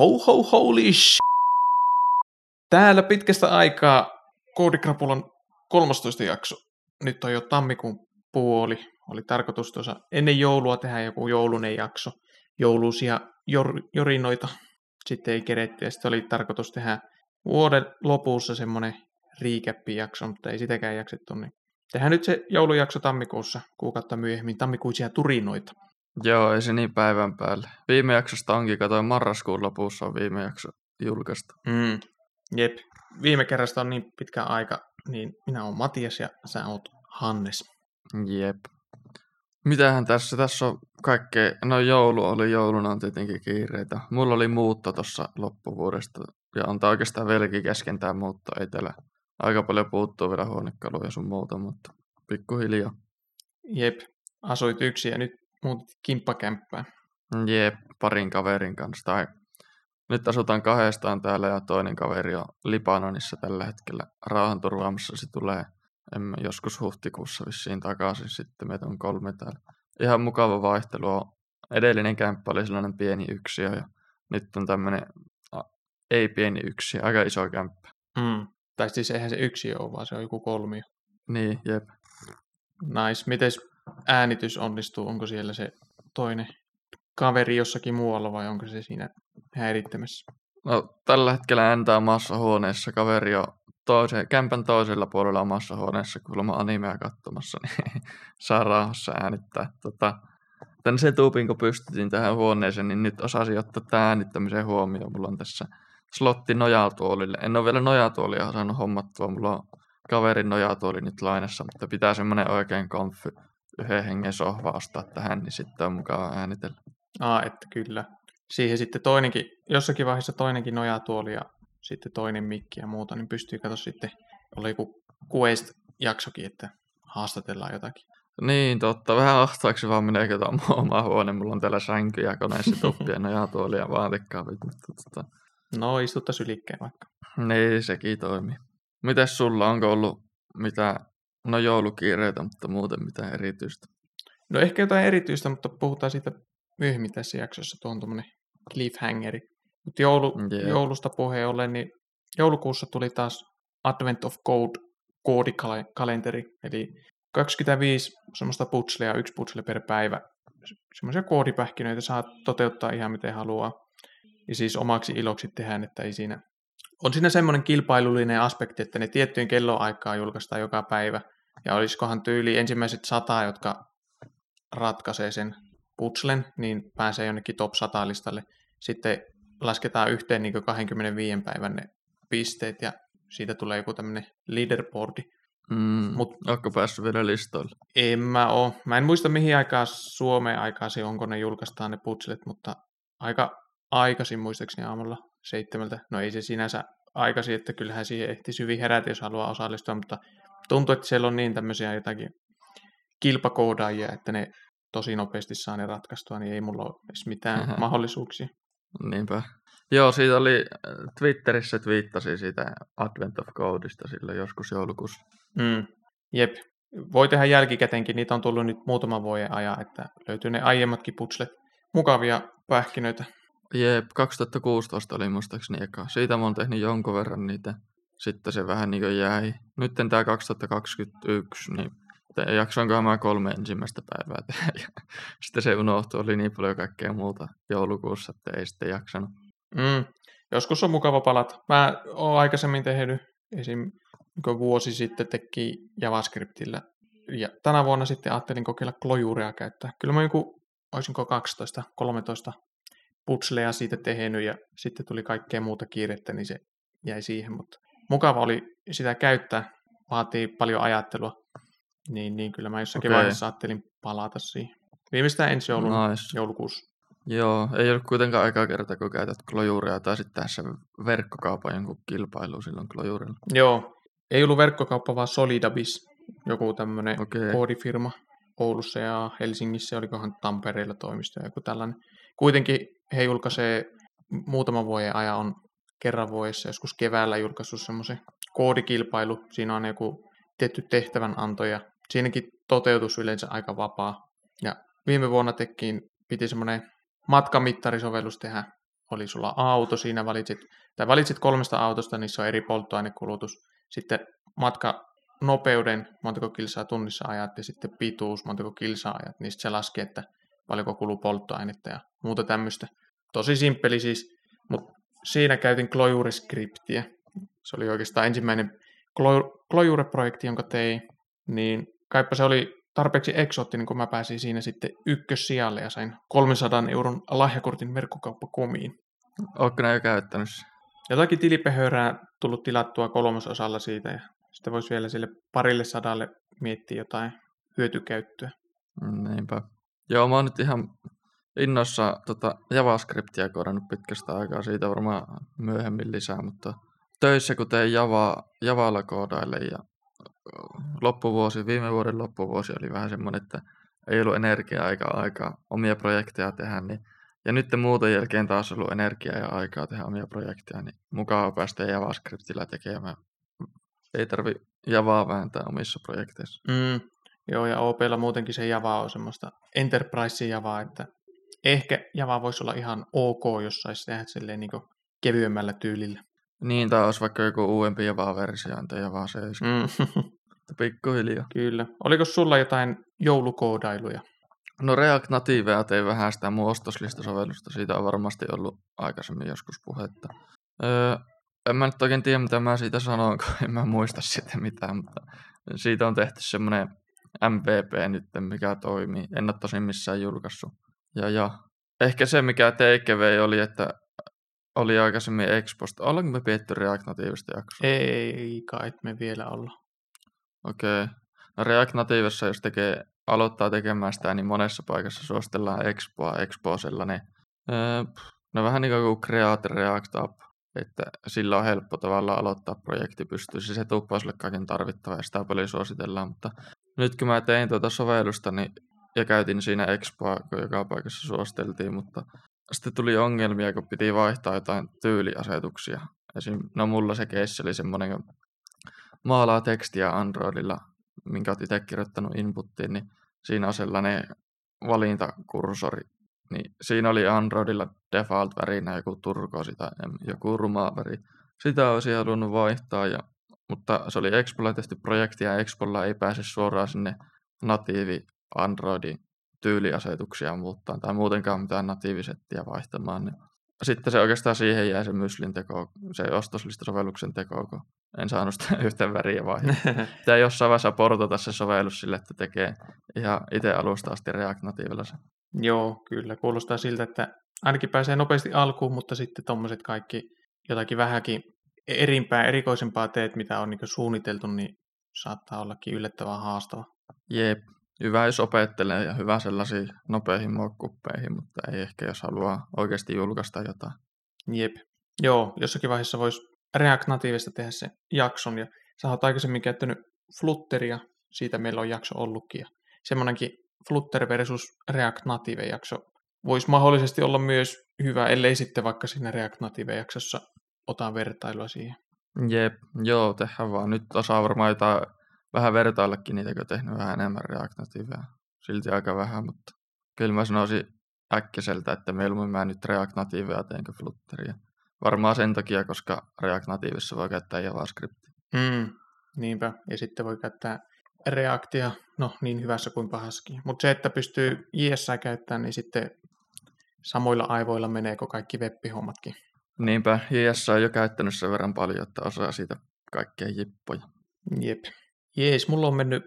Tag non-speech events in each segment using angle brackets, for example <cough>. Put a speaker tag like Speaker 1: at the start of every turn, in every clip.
Speaker 1: Ho ho holy sh... Täällä pitkästä aikaa Koodikrapulan 13 jakso. Nyt on jo tammikuun puoli. Oli tarkoitus tuossa ennen joulua tehdä joku joulunen jakso. Jouluisia jor, jorinoita. Sitten ei keretty ja sitten oli tarkoitus tehdä vuoden lopussa semmoinen recap-jakso, mutta ei sitäkään jaksettu. Niin tehdään nyt se joulujakso tammikuussa, kuukautta myöhemmin, tammikuisia turinoita.
Speaker 2: Joo, ei se niin päivän päälle. Viime jaksosta onkin, katsoin marraskuun lopussa on viime jakso julkaista.
Speaker 1: Mm. Jep. Viime kerrasta on niin pitkä aika, niin minä olen Matias ja sä oot Hannes.
Speaker 2: Jep. Mitähän tässä? Tässä on kaikkea. No joulu oli, jouluna on tietenkin kiireitä. Mulla oli muutto tuossa loppuvuodesta. Ja on tää oikeastaan vieläkin kesken tää muutto. Ei täällä aika paljon puuttuu vielä huonekaluja sun muuta, mutta pikkuhiljaa.
Speaker 1: Jep. Asuit yksi ja nyt muutit kimppakämppään.
Speaker 2: Jep, parin kaverin kanssa. Tai nyt asutaan kahdestaan täällä ja toinen kaveri on Libanonissa tällä hetkellä rauhanturvaamassa. Se tulee emme, joskus huhtikuussa vissiin takaisin. Sitten meitä on kolme täällä. Ihan mukava vaihtelu on. Edellinen kämppä oli sellainen pieni yksiö ja nyt on tämmöinen ei pieni yksi, aika iso kämppä.
Speaker 1: Mm. Tai siis eihän se yksi ole, vaan se on joku kolmio.
Speaker 2: Niin, jep.
Speaker 1: Nice. Miten äänitys onnistuu? Onko siellä se toinen kaveri jossakin muualla vai onko se siinä häirittämässä?
Speaker 2: No, tällä hetkellä ääntää omassa huoneessa. Kaveri on toisen, kämpän toisella puolella omassa huoneessa kuulemma animea katsomassa, niin <laughs> saa rauhassa äänittää. Tota, tän se tuupin, kun pystytin tähän huoneeseen, niin nyt osasin ottaa tämän äänittämisen huomioon. Mulla on tässä slotti nojatuolille. En ole vielä nojatuolia saanut hommattua. Mulla on kaverin nojatuoli nyt lainassa, mutta pitää semmoinen oikein konfy yhden hengen sohva ostaa tähän, niin sitten on mukava äänitellä.
Speaker 1: Aa, että kyllä. Siihen sitten toinenkin, jossakin vaiheessa toinenkin nojatuoli ja sitten toinen mikki ja muuta, niin pystyy katsoa sitten, oli joku Quest-jaksokin, että haastatellaan jotakin.
Speaker 2: Niin, totta. Vähän ahtaaksi vaan meneekö tämä oma huone. Mulla on täällä sänky ja koneessa tuppia, nojatuoli ja vaatekaapit. Mutta, tota...
Speaker 1: No, istutta sylikkeen vaikka.
Speaker 2: Niin, sekin toimii. Mites sulla, onko ollut mitä, no joulukiireitä, mutta muuten mitä erityistä?
Speaker 1: No ehkä jotain erityistä, mutta puhutaan siitä myöhemmin tässä jaksossa. Tuo on tuommoinen cliffhangeri. Mutta joulu, yeah. joulusta puheen ollen, niin joulukuussa tuli taas Advent of Code koodikalenteri, eli 25 semmoista putslia, yksi putsle per päivä. Semmoisia koodipähkinöitä saa toteuttaa ihan miten haluaa. Ja siis omaksi iloksi tehdään, että ei siinä... On siinä semmoinen kilpailullinen aspekti, että ne tiettyjen kelloaikaa julkaistaan joka päivä. Ja olisikohan tyyli ensimmäiset sata, jotka ratkaisee sen putslen, niin pääsee jonnekin top 100 listalle. Sitten lasketaan yhteen niin 25 päivän ne pisteet ja siitä tulee joku tämmöinen leaderboardi.
Speaker 2: Mm, Mut, Onko päässyt vielä listoille?
Speaker 1: En mä oo. Mä en muista mihin aikaan Suomeen aikaan se onko ne julkaistaan ne putslet, mutta aika aikaisin muistaakseni aamulla seitsemältä. No ei se sinänsä aikaisin, että kyllähän siihen ehti hyvin herätä, jos haluaa osallistua, mutta tuntuu, että siellä on niin tämmöisiä jotakin kilpakoodaajia, että ne tosi nopeasti saa ne ratkaistua, niin ei mulla ole edes mitään Aha. mahdollisuuksia.
Speaker 2: Niinpä. Joo, siitä oli äh, Twitterissä twiittasi sitä Advent of Codeista silloin joskus joulukuussa.
Speaker 1: Mm. Jep. Voi tehdä jälkikäteenkin, niitä on tullut nyt muutaman vuoden ajan, että löytyy ne aiemmatkin putslet. Mukavia pähkinöitä.
Speaker 2: Jep, 2016 oli muistaakseni eka. Siitä mä oon tehnyt jonkun verran niitä. Sitten se vähän niin kuin jäi. Nyt tämä 2021, niin jaksoinkohan mä kolme ensimmäistä päivää tehdä. <laughs> Sitten se unohtui, oli niin paljon kaikkea muuta joulukuussa, että ei sitten jaksanut.
Speaker 1: Mm. Joskus on mukava palata. Mä oon aikaisemmin tehnyt, esim. vuosi sitten teki JavaScriptillä. Ja tänä vuonna sitten ajattelin kokeilla klojuuria käyttää. Kyllä mä joku, olisinko 12, 13 putsleja siitä tehnyt ja sitten tuli kaikkea muuta kiirettä, niin se jäi siihen. Mutta mukava oli sitä käyttää. Vaatii paljon ajattelua. Niin, niin kyllä mä jossakin okay. vaiheessa ajattelin palata siihen. Viimeistään ensi joulun, nice. joulukuussa.
Speaker 2: Joo, ei ole kuitenkaan aika kerta, kun käytät klojuuria tai sitten tässä verkkokaupan jonkun kilpailu silloin klojuurilla.
Speaker 1: Joo, ei ollut verkkokauppa, vaan Solidabis, joku tämmöinen okay. koodifirma Oulussa ja Helsingissä, olikohan Tampereella toimisto joku tällainen. Kuitenkin he julkaisee muutaman vuoden ajan on kerran vuodessa, joskus keväällä julkaissut semmoisen koodikilpailu. Siinä on joku tietty tehtävänanto ja siinäkin toteutus yleensä aika vapaa. Ja viime vuonna tekin piti semmoinen matkamittarisovellus tehdä oli sulla auto, siinä valitsit, tai valitsit kolmesta autosta, niissä on eri polttoainekulutus, sitten matka nopeuden, montako kilsaa tunnissa ajat, ja sitten pituus, montako kilsaa ajat, niin se laskee, että paljonko kuluu polttoainetta ja muuta tämmöistä. Tosi simppeli siis, mutta siinä käytin Clojure-skriptiä. Se oli oikeastaan ensimmäinen Clojure-projekti, jonka tein, niin kaipa se oli tarpeeksi eksoottinen, kun mä pääsin siinä sitten ykkössijalle ja sain 300 euron lahjakortin verkkokauppakomiin.
Speaker 2: Oletko ne jo käyttänyt?
Speaker 1: Jotakin tilipehörää tullut tilattua kolmososalla siitä ja sitten voisi vielä sille parille sadalle miettiä jotain hyötykäyttöä.
Speaker 2: Niinpä. Joo, mä oon nyt ihan innoissa tota JavaScriptia koodannut pitkästä aikaa, siitä varmaan myöhemmin lisää, mutta töissä kun tein Java, Javalla koodaille ja loppuvuosi, viime vuoden loppuvuosi oli vähän semmoinen, että ei ollut energiaa eikä aikaa omia projekteja tehdä, niin ja nyt muuton jälkeen taas ollut energiaa ja aikaa tehdä omia projekteja, niin mukava päästä JavaScriptillä tekemään. Ei tarvi Javaa vääntää omissa projekteissa.
Speaker 1: Mm, joo, ja OPlla muutenkin se Java on semmoista enterprise Javaa, että ehkä Java voisi olla ihan ok, jos saisi tehdä silleen niin kevyemmällä tyylillä.
Speaker 2: Niin, tai olisi vaikka joku uudempi Java-versio, entä Java 7. Mm. Pikkuhiljaa.
Speaker 1: Kyllä. Oliko sulla jotain joulukoodailuja?
Speaker 2: No React Nativea tein vähän sitä mun ostoslistasovellusta. Siitä on varmasti ollut aikaisemmin joskus puhetta. Öö, en mä nyt oikein tiedä, mitä mä siitä sanon, kun en mä muista sitä mitään, mutta siitä on tehty semmoinen MVP nyt, mikä toimii. En ole tosin missään julkaissut. Ja, ja ehkä se, mikä tekevei oli, että oli aikaisemmin Exposta. Ollaanko me pietty React Nativesta jaksoa?
Speaker 1: Ei kai, me vielä olla.
Speaker 2: Okei. Okay. No React Nativessa, jos tekee, aloittaa tekemään sitä, niin monessa paikassa suositellaan Expoa. Expo on sellainen, öö, no vähän niin kuin Create React App, että sillä on helppo tavalla aloittaa projekti pystyy. Se tuppaa sulle kaiken tarvittavaa ja sitä paljon suositellaan, mutta nyt kun mä tein tuota sovellusta niin, ja käytin siinä Expoa, kun joka paikassa suositeltiin, mutta sitten tuli ongelmia, kun piti vaihtaa jotain tyyliasetuksia. Esim. No mulla se case oli semmoinen, kun maalaa tekstiä Androidilla, minkä olet itse kirjoittanut inputtiin, niin siinä on sellainen valintakursori. Niin siinä oli Androidilla default-värinä joku turkoosi tai joku ruma väri. Sitä olisi halunnut vaihtaa, ja, mutta se oli Expolla tehty projekti ja Expolla ei pääse suoraan sinne natiivi Androidin tyyliasetuksia muuttaa tai muutenkaan mitään natiivisettiä vaihtamaan. Niin sitten se oikeastaan siihen jäi se myslin teko, se ostoslistasovelluksen teko, kun en saanut sitä <laughs> yhtä väriä vaihdettua. <laughs> Pitää jossain vaiheessa portata se sovellus sille, että tekee ihan itse alusta asti React Nativella se.
Speaker 1: Joo, kyllä. Kuulostaa siltä, että ainakin pääsee nopeasti alkuun, mutta sitten tuommoiset kaikki jotakin vähänkin erimpää, erikoisempaa teet, mitä on niin suunniteltu, niin saattaa ollakin yllättävän haastava.
Speaker 2: Jep, hyvä, jos opettelee ja hyvä sellaisiin nopeihin mokkuppeihin, mutta ei ehkä, jos haluaa oikeasti julkaista jotain.
Speaker 1: Jep. Joo, jossakin vaiheessa voisi React tehdä se jakson, ja sä oot aikaisemmin käyttänyt Flutteria, siitä meillä on jakso ollutkin, ja semmoinenkin Flutter versus React Native jakso voisi mahdollisesti olla myös hyvä, ellei sitten vaikka siinä React Native jaksossa ota vertailua siihen.
Speaker 2: Jep, joo, tehdään vaan. Nyt osaa varmaan jotain vähän vertaillakin niitä, kun tehnyt vähän enemmän React Nativea. Silti aika vähän, mutta kyllä mä sanoisin äkkiseltä, että mieluummin mä nyt React Nativea teen kuin Flutteria. Varmaan sen takia, koska React Nativessa voi käyttää JavaScriptia.
Speaker 1: Mm, niinpä, ja sitten voi käyttää Reactia, no niin hyvässä kuin pahaskin. Mutta se, että pystyy JS käyttämään, niin sitten samoilla aivoilla meneekö kaikki web-hommatkin.
Speaker 2: Niinpä, JS on jo käyttänyt sen verran paljon, että osaa siitä kaikkea jippoja.
Speaker 1: Jep. Jees, mulla on mennyt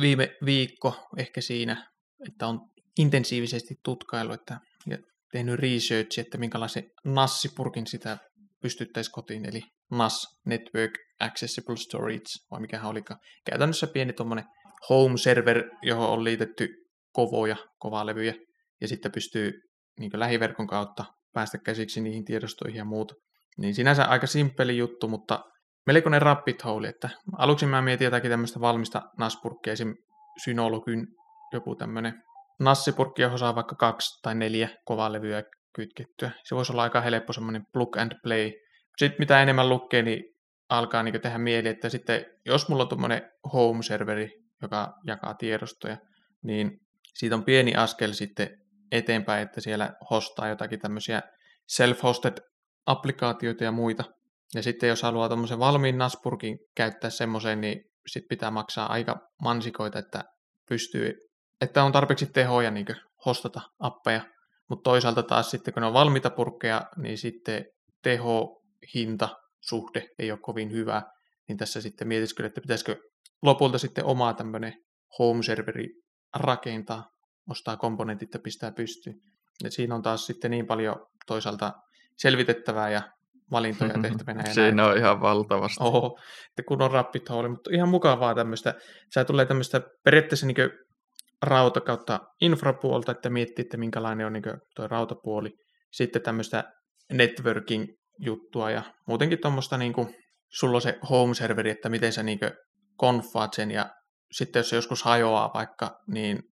Speaker 1: viime viikko ehkä siinä, että on intensiivisesti tutkailu että, ja tehnyt research, että minkälaisen NAS-purkin sitä pystyttäisiin kotiin, eli NAS, Network Accessible Storage, vai mikä olikaan. Käytännössä pieni tuommoinen home server, johon on liitetty kovoja, kovalevyjä, ja sitten pystyy niin lähiverkon kautta päästä käsiksi niihin tiedostoihin ja muuta. Niin sinänsä aika simppeli juttu, mutta melkoinen rabbit hole, että aluksi mä mietin jotakin tämmöistä valmista naspurkkia, esim. Synologyn joku tämmöinen nassipurkki, johon saa vaikka kaksi tai neljä kovaa levyä kytkettyä. Se voisi olla aika helppo semmoinen plug and play. Sitten mitä enemmän lukee, niin alkaa niin tehdä mieli, että sitten jos mulla on tuommoinen home-serveri, joka jakaa tiedostoja, niin siitä on pieni askel sitten eteenpäin, että siellä hostaa jotakin tämmöisiä self-hosted applikaatioita ja muita. Ja sitten jos haluaa tuommoisen valmiin Naspurkin käyttää semmoisen, niin sitten pitää maksaa aika mansikoita, että pystyy, että on tarpeeksi tehoja niin hostata appeja. Mutta toisaalta taas sitten, kun ne on valmiita purkkeja, niin sitten teho, hinta, suhde ei ole kovin hyvä. Niin tässä sitten mietisikö, että pitäisikö lopulta sitten omaa tämmöinen home-serveri rakentaa, ostaa komponentit ja pistää pystyyn. Ja siinä on taas sitten niin paljon toisaalta selvitettävää ja valintoja <laughs> tehtävänä.
Speaker 2: Ja Siinä näin. on ihan valtavasti.
Speaker 1: Oho, että kun on rabbit hole, mutta ihan mukavaa tämmöistä. Sä tulee tämmöistä periaatteessa niin rauta kautta infrapuolta, että miettii, että minkälainen on niin tuo rautapuoli. Sitten tämmöistä networking-juttua ja muutenkin tuommoista, niin kuin, sulla on se home-serveri, että miten sä niin konfaat sen ja sitten jos se joskus hajoaa vaikka, niin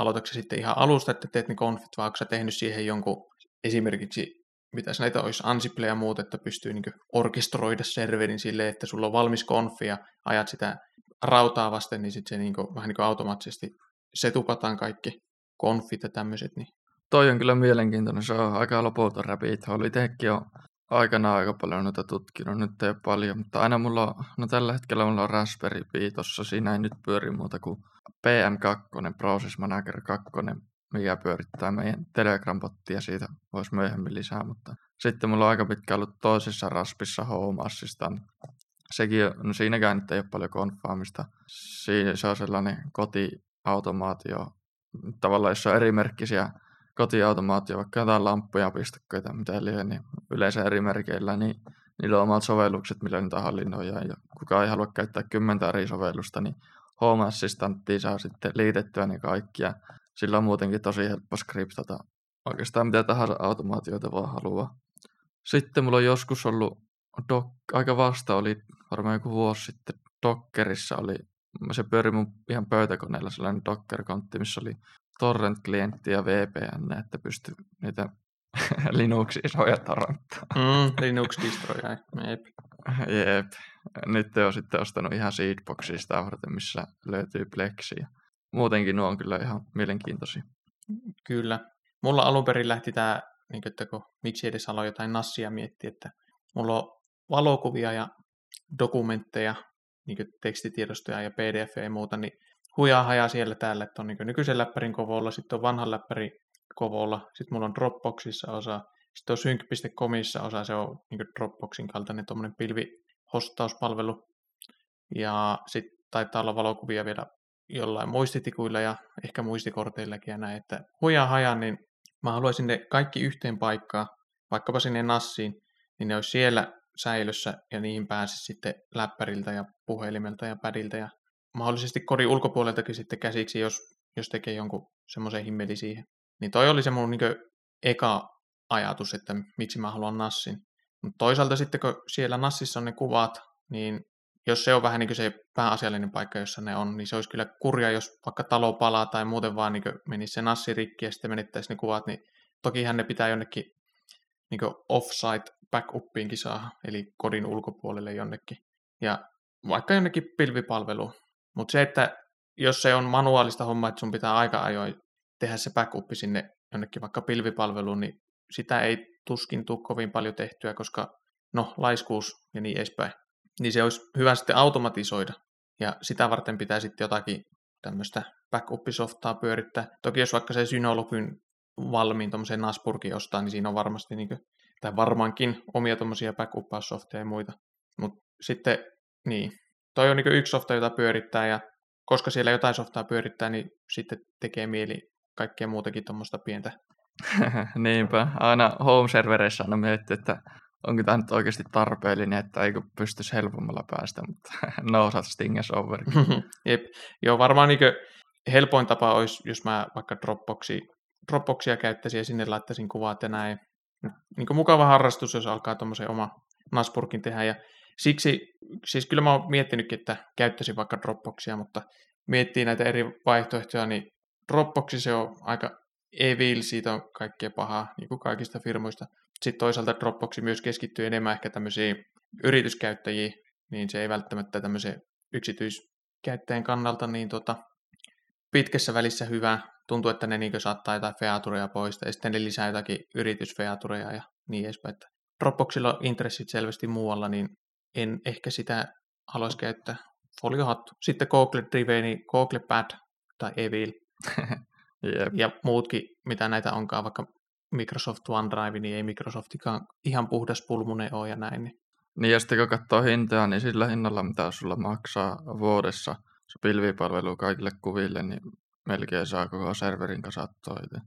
Speaker 1: aloitatko sitten ihan alusta, että teet ne konfit, vai onko tehnyt siihen jonkun esimerkiksi, mitä näitä olisi, Ansible ja muut, että pystyy niin orkestroida serverin silleen, että sulla on valmis konfi ja ajat sitä rautaa vasten, niin sitten se niin kuin, vähän niin kuin automaattisesti setupataan kaikki konfit ja tämmöiset. Niin.
Speaker 2: Toi on kyllä mielenkiintoinen, se on aika loputon rabbit hole. Itsekin on aikana aika paljon noita tutkinut, nyt ei ole paljon, mutta aina mulla on, no tällä hetkellä mulla on Raspberry Pi tossa, siinä ei nyt pyöri muuta kuin PM2, Process Manager 2, mikä pyörittää meidän Telegram-bottia, siitä voisi myöhemmin lisää, mutta sitten mulla on aika pitkä ollut toisessa Raspissa Home Assistant. Sekin, no siinäkään nyt ei ole paljon konfaamista. Siinä se on sellainen kotiautomaatio, tavallaan jos on erimerkkisiä kotiautomaatio, vaikka jotain lampuja, pistakkeita, mitä liian, niin yleensä eri merkeillä, niin niillä on omat sovellukset, millä niitä hallinnoidaan. Ja kuka ei halua käyttää kymmentä eri sovellusta, niin Home Assistanttiin saa sitten liitettyä ne kaikki. Ja sillä on muutenkin tosi helppo skriptata oikeastaan mitä tahansa automaatioita vaan haluaa. Sitten mulla on joskus ollut, doc, aika vasta oli varmaan joku vuosi sitten, Dockerissa oli, se pyöri mun ihan pöytäkoneella sellainen Docker-kontti, missä oli torrent-klientti ja VPN, että pystyy niitä <laughs> Linux-isoja torrenttaa.
Speaker 1: Mm, Linux-distroja, jep.
Speaker 2: Jep. Nyt on sitten ostanut ihan Seedboxia sitä varten, missä löytyy Plexi. Muutenkin nuo on kyllä ihan mielenkiintoisia.
Speaker 1: Kyllä. Mulla alun perin lähti tämä, niin että kun miksi edes aloin jotain nassia miettiä, että mulla on valokuvia ja dokumentteja, niin tekstitiedostoja ja pdf ja muuta, niin hujaa hajaa siellä täällä, että on niin nykyisen läppärin kovolla, sitten on vanhan läppärin kovolla, sitten mulla on Dropboxissa osa, sitten on sync.comissa osa, se on niin Dropboxin kaltainen tuommoinen pilvihostauspalvelu, ja sitten taitaa olla valokuvia vielä jollain muistitikuilla ja ehkä muistikorteillakin ja näin, että hujaa hajaa, niin mä haluaisin ne kaikki yhteen paikkaan, vaikkapa sinne nassiin, niin ne olisi siellä säilössä ja niihin pääsisi sitten läppäriltä ja puhelimelta ja pädiltä ja mahdollisesti kodin ulkopuoleltakin sitten käsiksi, jos, jos tekee jonkun semmoisen himmeli siihen. Niin toi oli se mun niin eka ajatus, että miksi mä haluan nassin. Mutta toisaalta sitten kun siellä nassissa on ne kuvat, niin jos se on vähän niin se pääasiallinen paikka, jossa ne on, niin se olisi kyllä kurja, jos vaikka talo palaa tai muuten vaan niin menisi se nassi rikki ja sitten menettäisi ne kuvat, niin tokihan ne pitää jonnekin niin offsite backupiinkin saa, eli kodin ulkopuolelle jonnekin. Ja vaikka jonnekin pilvipalveluun. Mutta se, että jos se on manuaalista hommaa, että sun pitää aika ajoin tehdä se backup sinne jonnekin vaikka pilvipalveluun, niin sitä ei tuskin tule kovin paljon tehtyä, koska no, laiskuus ja niin edespäin. Niin se olisi hyvä sitten automatisoida. Ja sitä varten pitää sitten jotakin tämmöistä backup-softaa pyörittää. Toki jos vaikka se Synologyn valmiin tuommoisen Naspurkin ostaa, niin siinä on varmasti, niin kuin, tai varmaankin omia tuommoisia backup ja muita. Mutta sitten, niin, toi on niin yksi softa, jota pyörittää, ja koska siellä jotain softaa pyörittää, niin sitten tekee mieli kaikkea muutakin tuommoista pientä. <laughs>
Speaker 2: Niinpä, aina home-servereissä on miettinyt, että onko tämä nyt oikeasti tarpeellinen, että eikö pystyisi helpommalla päästä, mutta <laughs> no saat stinges over. <laughs>
Speaker 1: Jep, joo varmaan niin helpoin tapa olisi, jos mä vaikka Dropboxi, Dropboxia käyttäisin ja sinne laittaisin kuvat ja näin. Niin mukava harrastus, jos alkaa tuommoisen oma Naspurkin tehdä ja siksi, siis kyllä mä oon miettinytkin, että käyttäisin vaikka Dropboxia, mutta miettii näitä eri vaihtoehtoja, niin Dropboxi se on aika evil, siitä on kaikkea pahaa, niin kuin kaikista firmoista. Sitten toisaalta Dropboxi myös keskittyy enemmän ehkä tämmöisiin yrityskäyttäjiin, niin se ei välttämättä tämmöisen yksityiskäyttäjän kannalta niin tota, pitkässä välissä hyvä. Tuntuu, että ne niin saattaa jotain featureja poistaa ja sitten ne lisää jotakin yritysfeatureja ja niin edespäin. Että Dropboxilla on intressit selvästi muualla, niin en ehkä sitä haluaisi käyttää. Foliohattu. Sitten Google Drive, niin Google Pad tai Evil. <laughs> Ja muutkin, mitä näitä onkaan, vaikka Microsoft OneDrive, niin ei Microsoftikaan ihan puhdas pulmune ole ja näin. Niin.
Speaker 2: Niin ja sitten kun katsoo hintaa, niin sillä hinnalla, mitä sulla maksaa vuodessa se pilvipalvelu kaikille kuville, niin melkein saa koko serverin kasattua itse.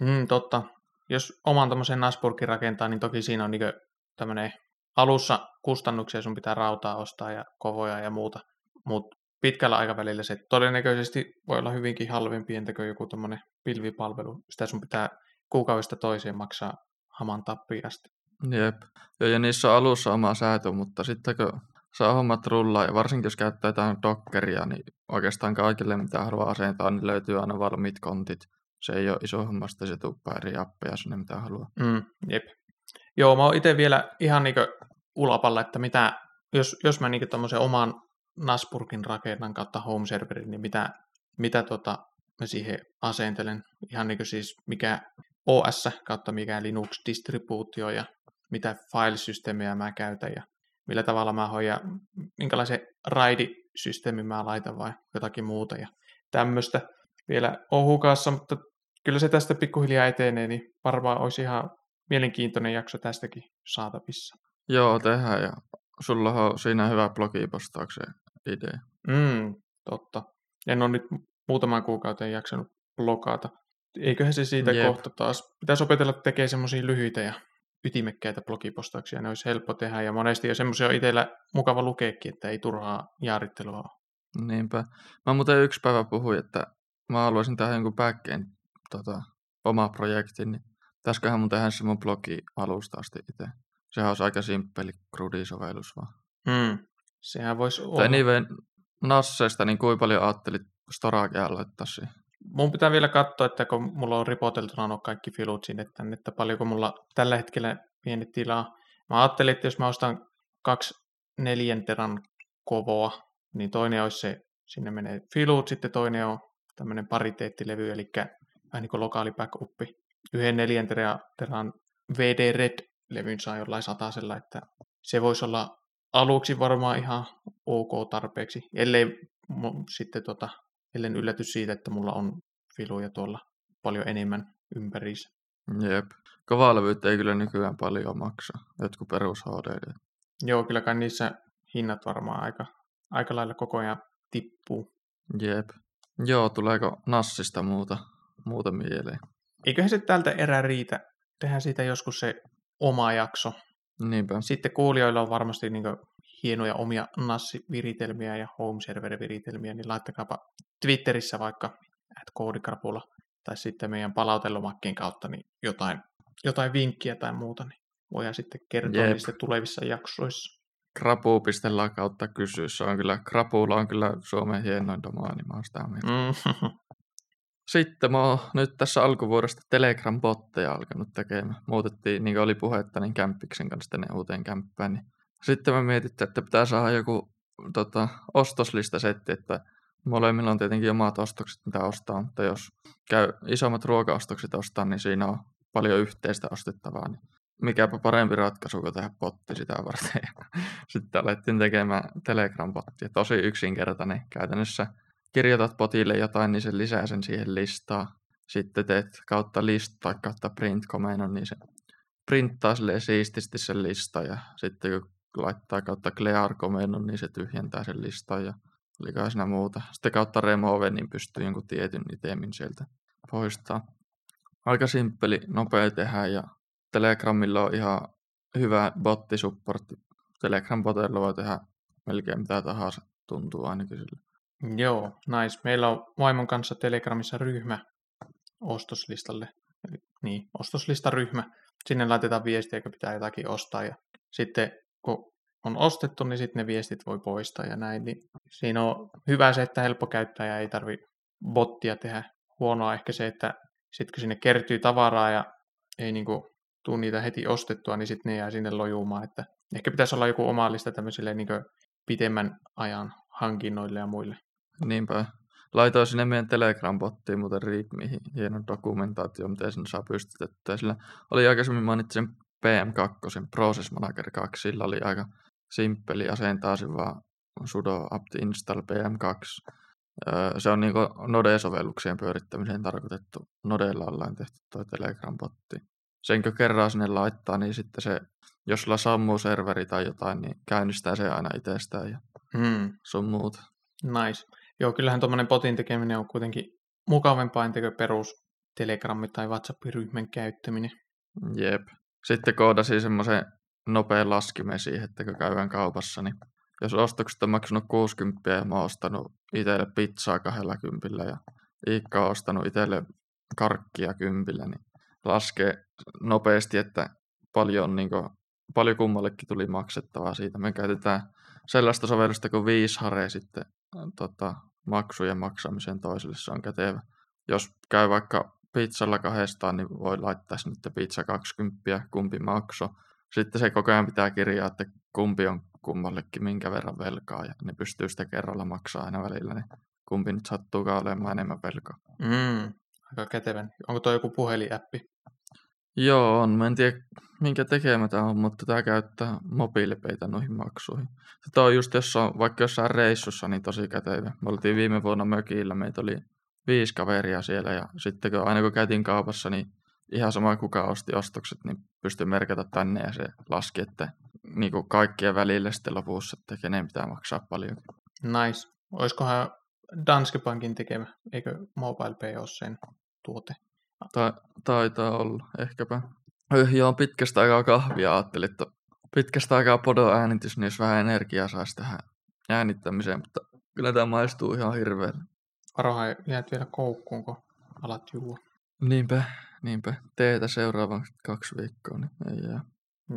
Speaker 1: Mm, totta. Jos oman tämmöisen Nasburgin rakentaa, niin toki siinä on niin tämmöinen alussa kustannuksia, sun pitää rautaa ostaa ja kovoja ja muuta. Mutta pitkällä aikavälillä se todennäköisesti voi olla hyvinkin halvempi, entäkö joku tämmöinen pilvipalvelu. Sitä sun pitää kuukaudesta toiseen maksaa haman tappiasti.
Speaker 2: Jep. Joo, ja niissä on alussa oma säätö, mutta sitten kun saa hommat rullaa, ja varsinkin jos käyttää jotain Dockeria, niin oikeastaan kaikille mitä haluaa asentaa, niin löytyy aina valmiit kontit. Se ei ole iso homma, sitten se tuppaa eri appeja sinne mitä haluaa.
Speaker 1: Mm, jep. Joo, mä oon itse vielä ihan niin ulapalla, että mitä, jos, jos mä niin oman Nasburgin rakennan kautta home serverin, niin mitä, mitä tota, mä siihen asentelen. Ihan niin siis mikä OS kautta mikä Linux-distribuutio ja mitä filesysteemejä mä käytän ja millä tavalla mä hoidan, minkälaisen RAID-systeemin mä laitan vai jotakin muuta ja tämmöistä vielä ohukassa, mutta kyllä se tästä pikkuhiljaa etenee, niin varmaan olisi ihan mielenkiintoinen jakso tästäkin saatavissa.
Speaker 2: Joo, tehdään ja sulla on siinä hyvä blogipostauksen idea.
Speaker 1: Mm, totta. En ole nyt muutaman kuukauden jaksanut blogata. Eiköhän se siitä Jep. kohta taas. Pitäisi opetella tekemään semmoisia lyhyitä ja ytimekkäitä blogipostauksia. Ne olisi helppo tehdä ja monesti jo semmoisia on itsellä mukava lukeekin, että ei turhaa jaarittelua ole.
Speaker 2: Niinpä. Mä muuten yksi päivä puhuin, että mä haluaisin tehdä jonkun backend tota, oma projekti, niin pitäisiköhän mun tehdä se mun blogi alusta asti itse. Sehän olisi aika simppeli CRUD-sovellus vaan.
Speaker 1: Hmm. Sehän voisi olla.
Speaker 2: Tai anyway, Nasseista, niin kuinka paljon ajattelit Storagea laittaa siihen?
Speaker 1: Mun pitää vielä katsoa, että kun mulla on ripoteltuna on kaikki filut sinne tänne, että paljonko mulla tällä hetkellä pieni tilaa. Mä ajattelin, että jos mä ostan kaksi neljänteran kovoa, niin toinen olisi se, sinne menee filut, sitten toinen on tämmöinen pariteettilevy, eli vähän niin kuin lokaali backup. Yhden neljänteran VD Red-levyn saa jollain satasella, että se voisi olla aluksi varmaan ihan ok tarpeeksi, ellei sitten tota, ellen ylläty siitä, että mulla on filuja tuolla paljon enemmän ympäriinsä.
Speaker 2: Jep. Kovalevyyttä ei kyllä nykyään paljon maksa, jotkut perus HD.
Speaker 1: Joo, kyllä kai niissä hinnat varmaan aika, aika lailla koko ajan tippuu.
Speaker 2: Jep. Joo, tuleeko Nassista muuta, muuta mieleen?
Speaker 1: Eiköhän se tältä erää riitä. Tehdään siitä joskus se oma jakso.
Speaker 2: Niinpä.
Speaker 1: Sitten kuulijoilla on varmasti niin hienoja omia NAS-viritelmiä ja home server-viritelmiä, niin laittakaapa Twitterissä vaikka että koodikrapula tai sitten meidän palautelomakkeen kautta niin jotain, jotain vinkkiä tai muuta, niin voidaan sitten kertoa Jep. niistä tulevissa jaksoissa.
Speaker 2: Krapu.la kautta kysyä. Se on kyllä, Krapulla on kyllä Suomen hienoin domaani, mä oon sitä
Speaker 1: mm. <laughs>
Speaker 2: Sitten mä oon nyt tässä alkuvuodesta Telegram-botteja alkanut tekemään. Muutettiin, niin kuin oli puhetta, niin kämppiksen kanssa tänne uuteen kämppään. Niin sitten mä mietittiin, että pitää saada joku tota, ostoslistasetti, että molemmilla on tietenkin omat ostokset, mitä ostaa, mutta jos käy isommat ruokaostokset ostaa, niin siinä on paljon yhteistä ostettavaa, niin mikäpä parempi ratkaisu kuin tehdä potti sitä varten. <laughs> Sitten alettiin tekemään Telegram-pottia, tosi yksinkertainen. Käytännössä kirjoitat potille jotain, niin se lisää sen siihen listaan. Sitten teet kautta listaa kautta print-komennon, niin se printtaa sille siististi sen lista ja sitten kun laittaa kautta clear-komennon, niin se tyhjentää sen listan ja Oliko siinä muuta. Sitten kautta remove, niin pystyy jonkun tietyn itemin sieltä poistaa. Aika simppeli, nopea tehdä ja Telegramilla on ihan hyvä bottisupportti. Telegram-botilla voi tehdä melkein mitä tahansa, tuntuu ainakin sille.
Speaker 1: Joo, nice. Meillä on vaimon kanssa Telegramissa ryhmä ostoslistalle. Eli, niin, ostoslistaryhmä. Sinne laitetaan viestiä, kun pitää jotakin ostaa. Ja sitten kun on ostettu, niin sitten ne viestit voi poistaa ja näin. Niin siinä on hyvä se, että helppo käyttää ja ei tarvi bottia tehdä. Huonoa ehkä se, että sitten kun sinne kertyy tavaraa ja ei niinku tule niitä heti ostettua, niin sitten ne jää sinne lojumaan. Että ehkä pitäisi olla joku oma lista tämmöisille niinku pitemmän ajan hankinnoille ja muille.
Speaker 2: Niinpä. Laitoin sinne meidän Telegram-bottiin muuten mihin hieno dokumentaatio, miten sen saa pystytettyä. Sillä oli aikaisemmin mainitsin PM2, Process Manager 2, sillä oli aika simppeli asentaasin vaan sudo apt install PM2. Se on niin Node-sovelluksien pyörittämiseen tarkoitettu. Nodella ollaan tehty tuo Telegram-botti. Senkö kerran sinne laittaa, niin sitten se, jos sulla sammuu serveri tai jotain, niin käynnistää se aina itsestään ja hmm. sun muuta.
Speaker 1: Nice. Joo, kyllähän tuommoinen botin tekeminen on kuitenkin mukavampaa entekö perus Telegrammi tai WhatsApp-ryhmän käyttäminen.
Speaker 2: Jep. Sitten koodasin semmoisen nopean laskimen siihen, että kun käydään kaupassa, niin jos ostokset on maksanut 60 ja mä oon ostanut itselle pizzaa 20 ja Iikka on ostanut itselle karkkia kympillä, niin laskee nopeasti, että paljon, niin kuin, paljon kummallekin tuli maksettavaa siitä. Me käytetään sellaista sovellusta kuin Viishare sitten tota, maksujen maksamiseen toiselle, se on kätevä. Jos käy vaikka pizzalla kahdestaan, niin voi laittaa sinne pizza 20, kumpi makso. Sitten se koko ajan pitää kirjaa, että kumpi on kummallekin minkä verran velkaa, ja ne pystyy sitä kerralla maksaa aina välillä, niin kumpi nyt sattuukaan olemaan enemmän velkaa.
Speaker 1: Mm, aika kätevän. Onko tuo joku puheliäppi?
Speaker 2: Joo, on. Mä en tiedä, minkä tekemä tämä on, mutta tämä käyttää mobiilipeitä noihin maksuihin. Tämä on just, jos on vaikka jossain reissussa, niin tosi kätevä. Me oltiin viime vuonna mökillä, meitä oli viisi kaveria siellä, ja sitten kun, aina kun käytiin kaupassa, niin ihan sama kuka osti ostokset, niin pystyi merkata tänne, ja se laski, että niin kuin kaikkien välillä sitten lopussa, että kenen pitää maksaa paljon.
Speaker 1: Nice. Olisikohan Danske Bankin tekemä, eikö MobilePay ole sen tuote?
Speaker 2: Ta- taitaa olla, ehkäpä. Öh, joo, pitkästä aikaa kahvia ajattelin, että pitkästä aikaa podo äänitys, niin jos vähän energiaa saisi tähän äänittämiseen, mutta kyllä tämä maistuu ihan hirveellä.
Speaker 1: Varohan jäät vielä koukkuun, kun alat juua.
Speaker 2: Niinpä, niinpä. Teetä seuraavan kaksi viikkoa, niin ei jää.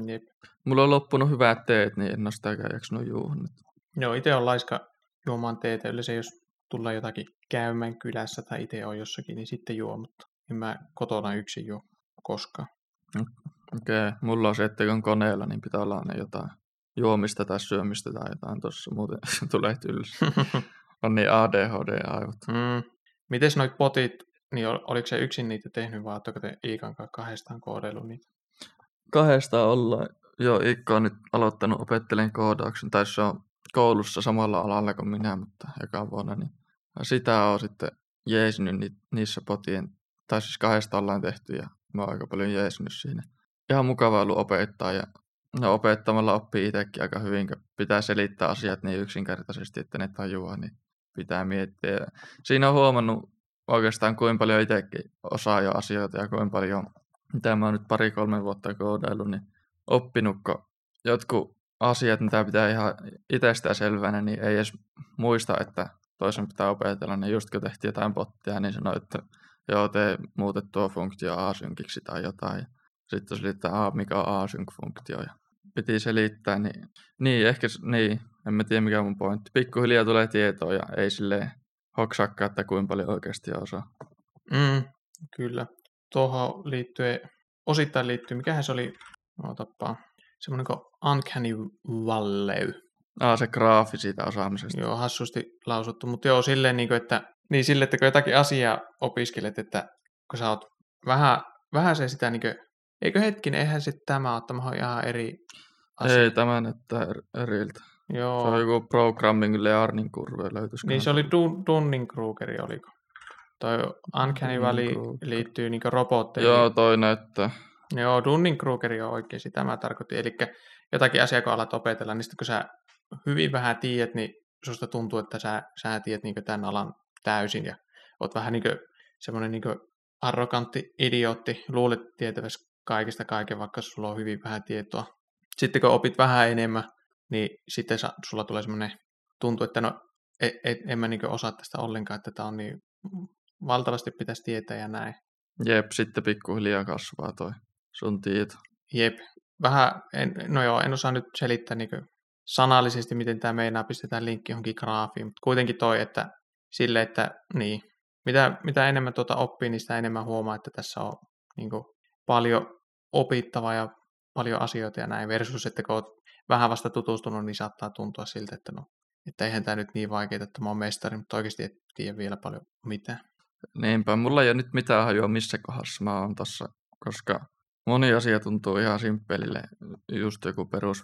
Speaker 1: Jep.
Speaker 2: Mulla on loppunut hyvät teet, niin en ole sitäkään jaksanut juua nyt.
Speaker 1: Joo, itse on laiska juomaan teetä. Yleensä jos tulee jotakin käymään kylässä tai itse on jossakin, niin sitten juo, mutta mä kotona yksin juo koskaan.
Speaker 2: Okei, okay. mulla on se, että kun koneella, niin pitää olla ne jotain juomista tai syömistä tai jotain tuossa, muuten <laughs> tulee tylsä. <laughs> on niin ADHD-aivot.
Speaker 1: Mm. Mites noit potit, niin oliko se yksin niitä tehnyt vai oletteko te Iikan kanssa kahdestaan koodellut niitä?
Speaker 2: Kahdesta ollaan. Joo, Ikka on nyt aloittanut opettelen koodauksen, tai se on koulussa samalla alalla kuin minä, mutta joka vuonna, niin sitä on sitten jeesinyt ni, niissä potien, tai siis kahdesta ollaan tehty, ja mä oon aika paljon jeesinyt siinä. Ihan mukava ollut opettaa, ja no, opettamalla oppii itsekin aika hyvin, kun pitää selittää asiat niin yksinkertaisesti, että ne tajuaa, niin pitää miettiä. Siinä on huomannut oikeastaan kuinka paljon itsekin osaa jo asioita ja kuinka paljon mitä mä oon nyt pari-kolme vuotta koodaillut, niin oppinutko jotkut asiat, mitä pitää ihan itsestään selvänä, niin ei edes muista, että toisen pitää opetella, niin just kun tehtiin jotain bottia, niin sanoi, että joo, tee muutet tuo funktio asynkiksi tai jotain. Sitten se että A, mikä on async-funktio, ja piti selittää, niin, niin ehkä, niin, en mä tiedä mikä on mun pointti. Pikkuhiljaa tulee tietoa ja ei silleen hoksakka, että kuinka paljon oikeasti osaa.
Speaker 1: Mm, kyllä tuohon liittyen, osittain liittyy, mikähän se oli, otapa, semmoinen kuin Uncanny Valley.
Speaker 2: Ah, se graafi siitä osaamisesta.
Speaker 1: Joo, hassusti lausuttu, mutta joo, silleen, niin kuin, että, niin sille, että kun jotakin asiaa opiskelet, että kun sä oot vähän, vähän se sitä, niin kuin, eikö hetkinen, eihän sitten tämä ole, tämä on ihan eri
Speaker 2: asia. Ei, tämä näyttää eriltä. Joo. Se on joku programming learning kurve löytyisi.
Speaker 1: Niin se oli Dun- Dunning-Krugeri, oliko? Toi Uncanny Valley liittyy niin robotteihin.
Speaker 2: Joo, toi näyttää.
Speaker 1: Joo, Dunning-Krugeri on oikein sitä mä tarkoitin. Eli jotakin asiaa, kun alat opetella, niin sitten kun sä hyvin vähän tiedät, niin susta tuntuu, että sä, sä tiedät niin tämän alan täysin ja oot vähän niin semmoinen niin arrogantti idiootti, luulet tietävässä kaikista kaiken, vaikka sulla on hyvin vähän tietoa. Sitten kun opit vähän enemmän, niin sitten sulla tulee semmoinen tuntuu, että no, et, et, en mä niin osaa tästä ollenkaan, että tämä on niin valtavasti pitäisi tietää ja näin.
Speaker 2: Jep, sitten pikkuhiljaa kasvaa toi sun tieto.
Speaker 1: Jep, vähän, en, no joo, en osaa nyt selittää niin sanallisesti, miten tämä meinaa, pistetään linkki johonkin graafiin, mutta kuitenkin toi, että sille, että niin, mitä, mitä enemmän tuota oppii, niin sitä enemmän huomaa, että tässä on niin kuin, paljon opittavaa ja paljon asioita ja näin, versus, että kun olet vähän vasta tutustunut, niin saattaa tuntua siltä, että no, että eihän tämä nyt niin vaikeaa, että mä oon mestari, mutta oikeasti et tiedä vielä paljon mitään.
Speaker 2: Niinpä, mulla ei ole nyt mitään hajua missä kohdassa mä oon tossa, koska moni asia tuntuu ihan simppelille, just joku perus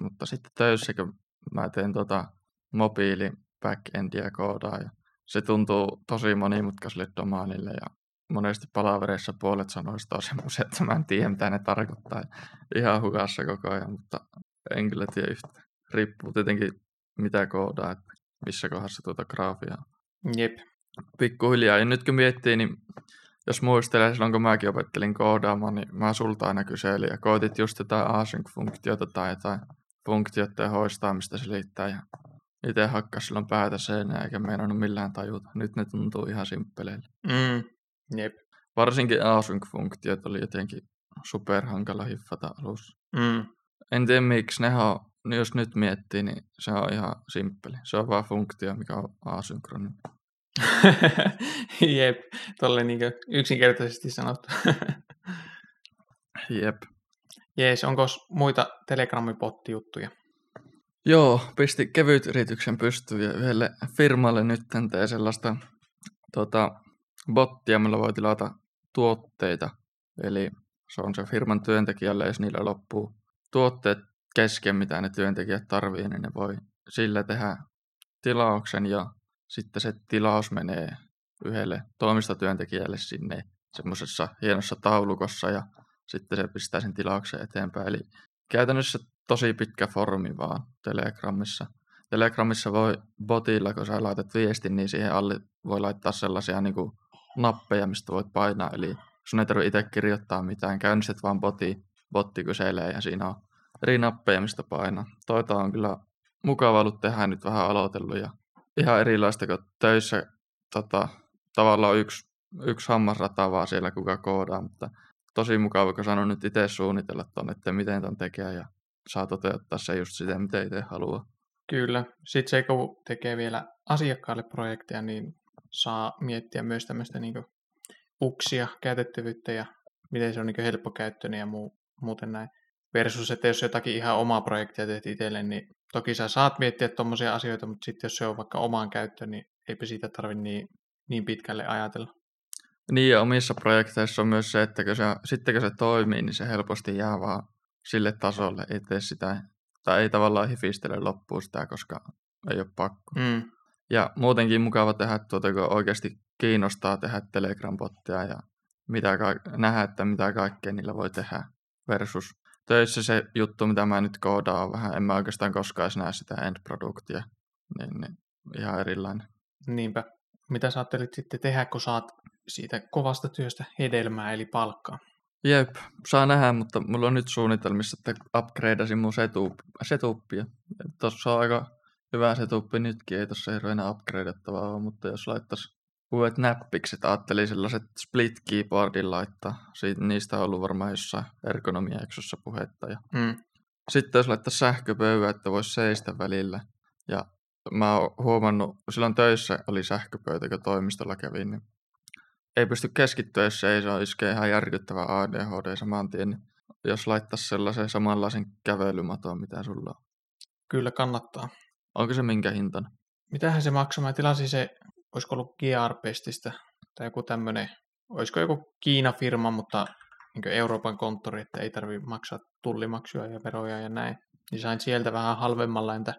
Speaker 2: mutta sitten töissä, kun mä teen tota mobiili backendia koodaa ja se tuntuu tosi monimutkaiselle domaanille ja monesti palavereissa puolet sanoista <laughs> on semmoisia, että mä en tiedä mitä ne tarkoittaa. Ihan hukassa koko ajan, mutta en kyllä tiedä yhtä. Riippuu tietenkin mitä koodaa, että missä kohdassa tuota graafia
Speaker 1: Jep.
Speaker 2: Pikkuhiljaa. Ja nyt kun miettii, niin jos muistelee silloin, kun mäkin opettelin koodaamaan, niin mä sulta aina kyselin ja koitit just tätä async-funktiota tai jotain funktioiden hoistaamista selittää ja itse hakkas silloin päätä seinään eikä meinannut millään tajuta. Nyt ne tuntuu ihan simppeleille.
Speaker 1: Mm. Jep.
Speaker 2: Varsinkin async-funktiot oli jotenkin superhankala hiffata alussa.
Speaker 1: Mm.
Speaker 2: En tiedä miksi, ne on, jos nyt miettii, niin se on ihan simppeli. Se on vaan funktio, mikä on asynkroninen. <laughs>
Speaker 1: Jep, tolle niin yksinkertaisesti sanottu. <laughs>
Speaker 2: Jep.
Speaker 1: Jees, onko muita Telegramipotti-juttuja?
Speaker 2: Joo, pisti kevyt yrityksen pystyyn ja yhdelle firmalle nyt tee sellaista tota, bottia, millä voi tilata tuotteita. Eli se on se firman työntekijälle, jos niillä loppuu tuotteet kesken, mitä ne työntekijät tarvii, niin ne voi sillä tehdä tilauksen ja sitten se tilaus menee yhdelle toimistotyöntekijälle sinne semmoisessa hienossa taulukossa ja sitten se pistää sen tilauksen eteenpäin. Eli käytännössä tosi pitkä formi vaan Telegramissa. Telegramissa voi botilla, kun sä laitat viestin, niin siihen alle voi laittaa sellaisia niin kuin nappeja, mistä voit painaa. Eli sun ei tarvitse itse kirjoittaa mitään. Käynnistät vaan boti, botti kyselee ja siinä on eri nappeja, mistä painaa. Toita on kyllä mukava ollut tehdä nyt vähän aloitellut ja ihan erilaista kuin töissä tota, tavallaan yksi, yksi hammasrata vaan siellä kuka koodaa, mutta tosi mukava, kun sanon nyt itse suunnitella tuonne, että miten ton tekee ja saa toteuttaa se just sitä, mitä itse haluaa.
Speaker 1: Kyllä. Sitten se, kun tekee vielä asiakkaalle projekteja, niin saa miettiä myös tämmöistä niin uksia, käytettävyyttä ja miten se on niin helppokäyttöinen ja muu, muuten näin. Versus, että jos jotakin ihan omaa projektia teet itselle, niin toki sä saat miettiä tuommoisia asioita, mutta sitten jos se on vaikka omaan käyttöön, niin eipä siitä tarvitse niin, niin pitkälle ajatella.
Speaker 2: Niin ja omissa projekteissa on myös se, että kun se, sitten kun se toimii, niin se helposti jää vaan sille tasolle, ei tee sitä, tai ei tavallaan hifistele loppuun sitä, koska ei ole pakko.
Speaker 1: Mm.
Speaker 2: Ja muutenkin mukava tehdä tuota, kun oikeasti kiinnostaa tehdä Telegram-bottia ja mitä ka- nähdä, että mitä kaikkea niillä voi tehdä versus töissä se juttu, mitä mä nyt koodaan, vähän, en mä oikeastaan koskaan näe sitä end-produktia, niin, niin ihan erilainen.
Speaker 1: Niinpä. Mitä sä ajattelit sitten tehdä, kun saat siitä kovasta työstä hedelmää, eli palkkaa?
Speaker 2: Jep, saa nähdä, mutta mulla on nyt suunnitelmissa, että upgradeasin mun setup, setupia. Tuossa on aika hyvä setuppi nytkin, ei tuossa hirveänä upgradeattavaa ole, mutta jos laittaisi uudet näppikset, ajattelin sellaiset split keyboardin laittaa. Siitä, niistä on ollut varmaan jossain ergonomia-jaksossa puhetta. Ja
Speaker 1: Mm.
Speaker 2: Sitten jos laittaa sähköpöyä, että voisi seistä välillä. Ja mä oon huomannut, silloin töissä oli sähköpöytä, kun toimistolla kävin, niin ei pysty keskittyä, jos seisoo, iskee ihan järkyttävä ADHD saman tien. Jos laittaisi sellaisen samanlaisen kävelymaton, mitä sulla on.
Speaker 1: Kyllä kannattaa.
Speaker 2: Onko se minkä hintan?
Speaker 1: Mitähän se maksoi? Mä tilasin se, olisiko ollut Gearbestistä tai joku tämmöinen, olisiko joku Kiina-firma, mutta niin Euroopan konttori, että ei tarvi maksaa tullimaksuja ja veroja ja näin. Niin sain sieltä vähän halvemmalla entä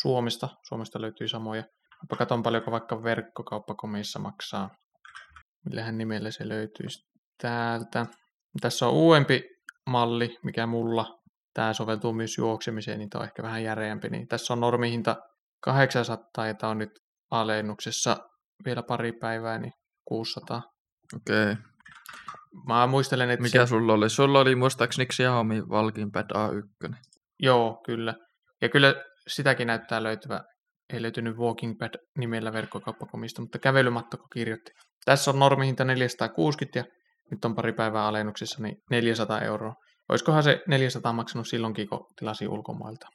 Speaker 1: Suomesta. Suomesta löytyy samoja. Mä katson paljonko vaikka verkkokauppakomissa maksaa. Millähän nimellä se löytyisi täältä. Tässä on uudempi malli, mikä mulla. Tämä soveltuu myös juoksemiseen, niin tämä on ehkä vähän järeämpi. Niin tässä on normihinta 800 ja tämä on nyt alennuksessa vielä pari päivää, niin 600.
Speaker 2: Okei. Okay.
Speaker 1: Mä muistelen, että
Speaker 2: Mikä
Speaker 1: se,
Speaker 2: sulla oli? Sulla oli muistaakseni Xiaomi Valkinpad A1.
Speaker 1: Joo, kyllä. Ja kyllä sitäkin näyttää löytyvä. Ei löytynyt Walking Pad nimellä verkkokauppakomista, mutta kävelymatto kun kirjoitti. Tässä on normihinta 460 ja nyt on pari päivää alennuksessa, niin 400 euroa. Olisikohan se 400 maksanut silloinkin, kun tilasi ulkomailta?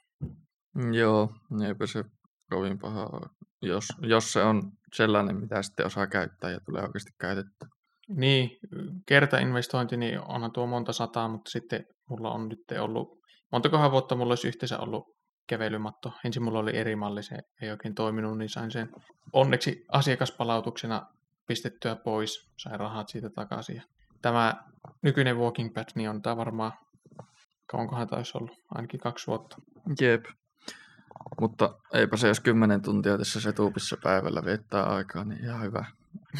Speaker 2: Mm, Joo, eipä se kovin paha ole. Jos, jos se on sellainen, mitä sitten osaa käyttää ja tulee oikeasti käytettyä.
Speaker 1: Niin, kertainvestointi, niin onhan tuo monta sataa, mutta sitten mulla on nyt ollut, montakohan vuotta mulla olisi yhteensä ollut kävelymatto. Ensin mulla oli eri malli, se ei oikein toiminut, niin sain sen onneksi asiakaspalautuksena pistettyä pois, sain rahat siitä takaisin. Tämä nykyinen Walking Pad, niin on tämä varmaan, kauankohan taisi ollut, ainakin kaksi vuotta.
Speaker 2: Jep. Mutta eipä se, jos kymmenen tuntia tässä setuupissa päivällä viettää aikaa, niin ihan hyvä.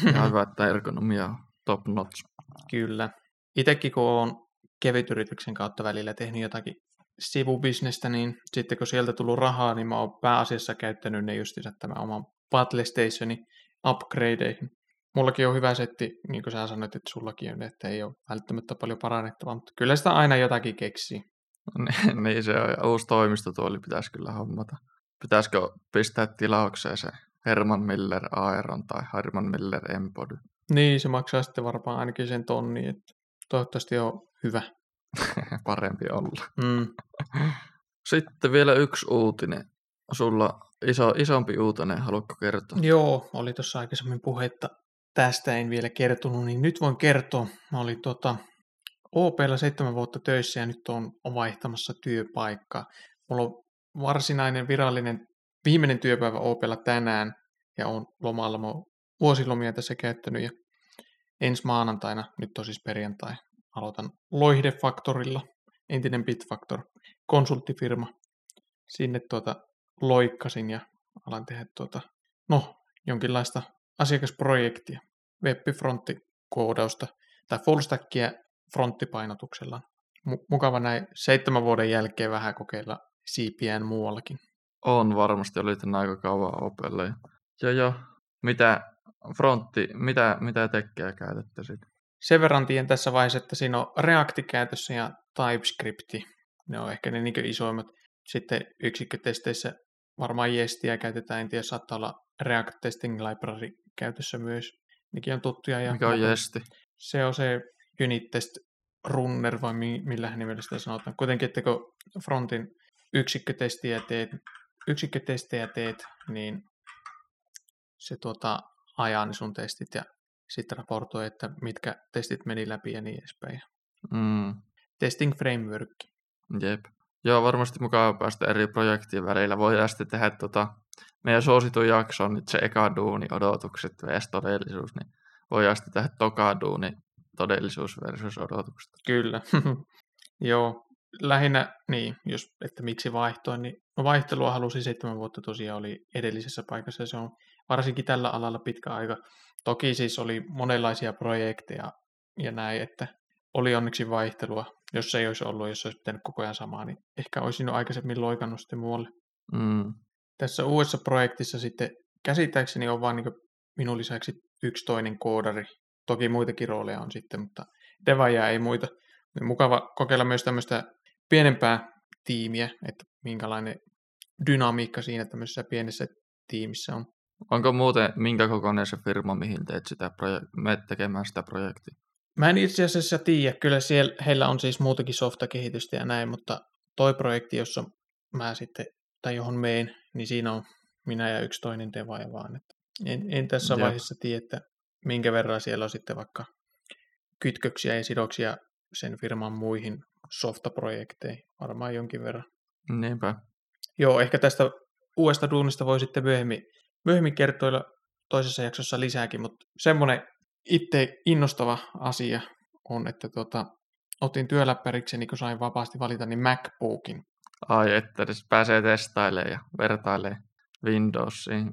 Speaker 2: Ihan hyvä, että ergonomia on top notch.
Speaker 1: Kyllä. Itsekin kun olen kevytyrityksen kautta välillä tehnyt jotakin sivubisnestä, niin sitten kun sieltä tullut rahaa, niin mä oon pääasiassa käyttänyt ne justiinsa tämän oman Battle Stationin upgradeihin. Mullakin on hyvä setti, niin kuin sä sanoit, että sullakin on, että ei ole välttämättä paljon parannettavaa, mutta kyllä sitä aina jotakin keksii. <laughs>
Speaker 2: niin se on, uusi toimistotuoli pitäisi kyllä hommata. Pitäisikö pistää tilaukseen se Herman Miller Aeron tai Herman Miller Empody?
Speaker 1: Niin, se maksaa sitten varmaan ainakin sen tonni, että toivottavasti on hyvä. <laughs>
Speaker 2: Parempi olla.
Speaker 1: Mm.
Speaker 2: Sitten vielä yksi uutinen. Sulla iso, isompi uutinen, haluatko kertoa?
Speaker 1: Joo, oli tuossa aikaisemmin puhetta tästä, en vielä kertonut, niin nyt voin kertoa. Mä olin tota, OPlla seitsemän vuotta töissä ja nyt on, on vaihtamassa työpaikkaa. Mulla on varsinainen virallinen viimeinen työpäivä OPlla tänään ja on lomalla. Mä oon vuosilomia tässä käyttänyt ja ensi maanantaina, nyt on siis perjantai, aloitan Loihde Factorilla, entinen Bitfactor, konsulttifirma. Sinne tuota loikkasin ja alan tehdä tuota, no, jonkinlaista asiakasprojektia, web-fronttikoodausta tai fullstackia fronttipainotuksella. Mukava näin seitsemän vuoden jälkeen vähän kokeilla CPN muuallakin.
Speaker 2: On varmasti, oli aika kauan opelle. Ja jo, mitä frontti, mitä, mitä tekkiä käytätte sitten?
Speaker 1: Sen verran tien tässä vaiheessa, että siinä on Reacti käytössä ja TypeScript. Ne on ehkä ne niin isoimmat. Sitten yksikkötesteissä varmaan Jestiä käytetään, en tiedä, saattaa olla React Testing Library käytössä myös. Nekin on tuttuja. Ja
Speaker 2: Mikä on Jesti?
Speaker 1: Se on se unit test runner, vai millä nimellä sitä sanotaan. Kuitenkin, että kun frontin yksikkötestiä teet, yksikkötestejä teet, niin se tuota, ajaa ne sun testit ja sitten raportoi, että mitkä testit meni läpi ja niin edespäin.
Speaker 2: Mm.
Speaker 1: Testing framework.
Speaker 2: Jep. Joo, varmasti mukava päästä eri projektien välillä. Voi sitten tehdä tota, meidän suosituin jakso on nyt se eka duuni, odotukset vs. todellisuus, niin voi sitten tehdä toka duuni, todellisuus versus odotukset.
Speaker 1: Kyllä. <laughs> Joo, lähinnä niin, jos, että miksi vaihtoin, niin no vaihtelua halusin seitsemän vuotta tosiaan oli edellisessä paikassa. Se on varsinkin tällä alalla pitkä aika. Toki siis oli monenlaisia projekteja ja näin, että oli onneksi vaihtelua. Jos se ei olisi ollut, jos olisi pitänyt koko ajan samaa, niin ehkä olisin jo aikaisemmin loikannut sitten muualle.
Speaker 2: Mm.
Speaker 1: Tässä uudessa projektissa sitten käsittääkseni on vain niin minun lisäksi yksi toinen koodari. Toki muitakin rooleja on sitten, mutta devaajia ei muita. Mukava kokeilla myös tämmöistä pienempää tiimiä, että minkälainen dynamiikka siinä tämmöisessä pienessä tiimissä on.
Speaker 2: Onko muuten minkä kokoinen se firma, mihin teet sitä projek- menet tekemään sitä projektia?
Speaker 1: Mä en itse asiassa tiedä. Kyllä siellä, heillä on siis muutakin softakehitystä ja näin, mutta toi projekti, jossa mä sitten, tai johon meen, niin siinä on minä ja yksi toinen devaaja vaan. Että en, en tässä Jep. vaiheessa tiedä, että minkä verran siellä on sitten vaikka kytköksiä ja sidoksia sen firman muihin softaprojekteihin. Varmaan jonkin verran.
Speaker 2: Niinpä.
Speaker 1: Joo, ehkä tästä uudesta duunista voi sitten myöhemmin, myöhemmin kertoilla toisessa jaksossa lisääkin, mutta semmoinen itse innostava asia on, että tota, otin työläppärikseni, kun sain vapaasti valita, niin MacBookin.
Speaker 2: Ai, että edes pääsee testailemaan ja vertailemaan Windowsiin.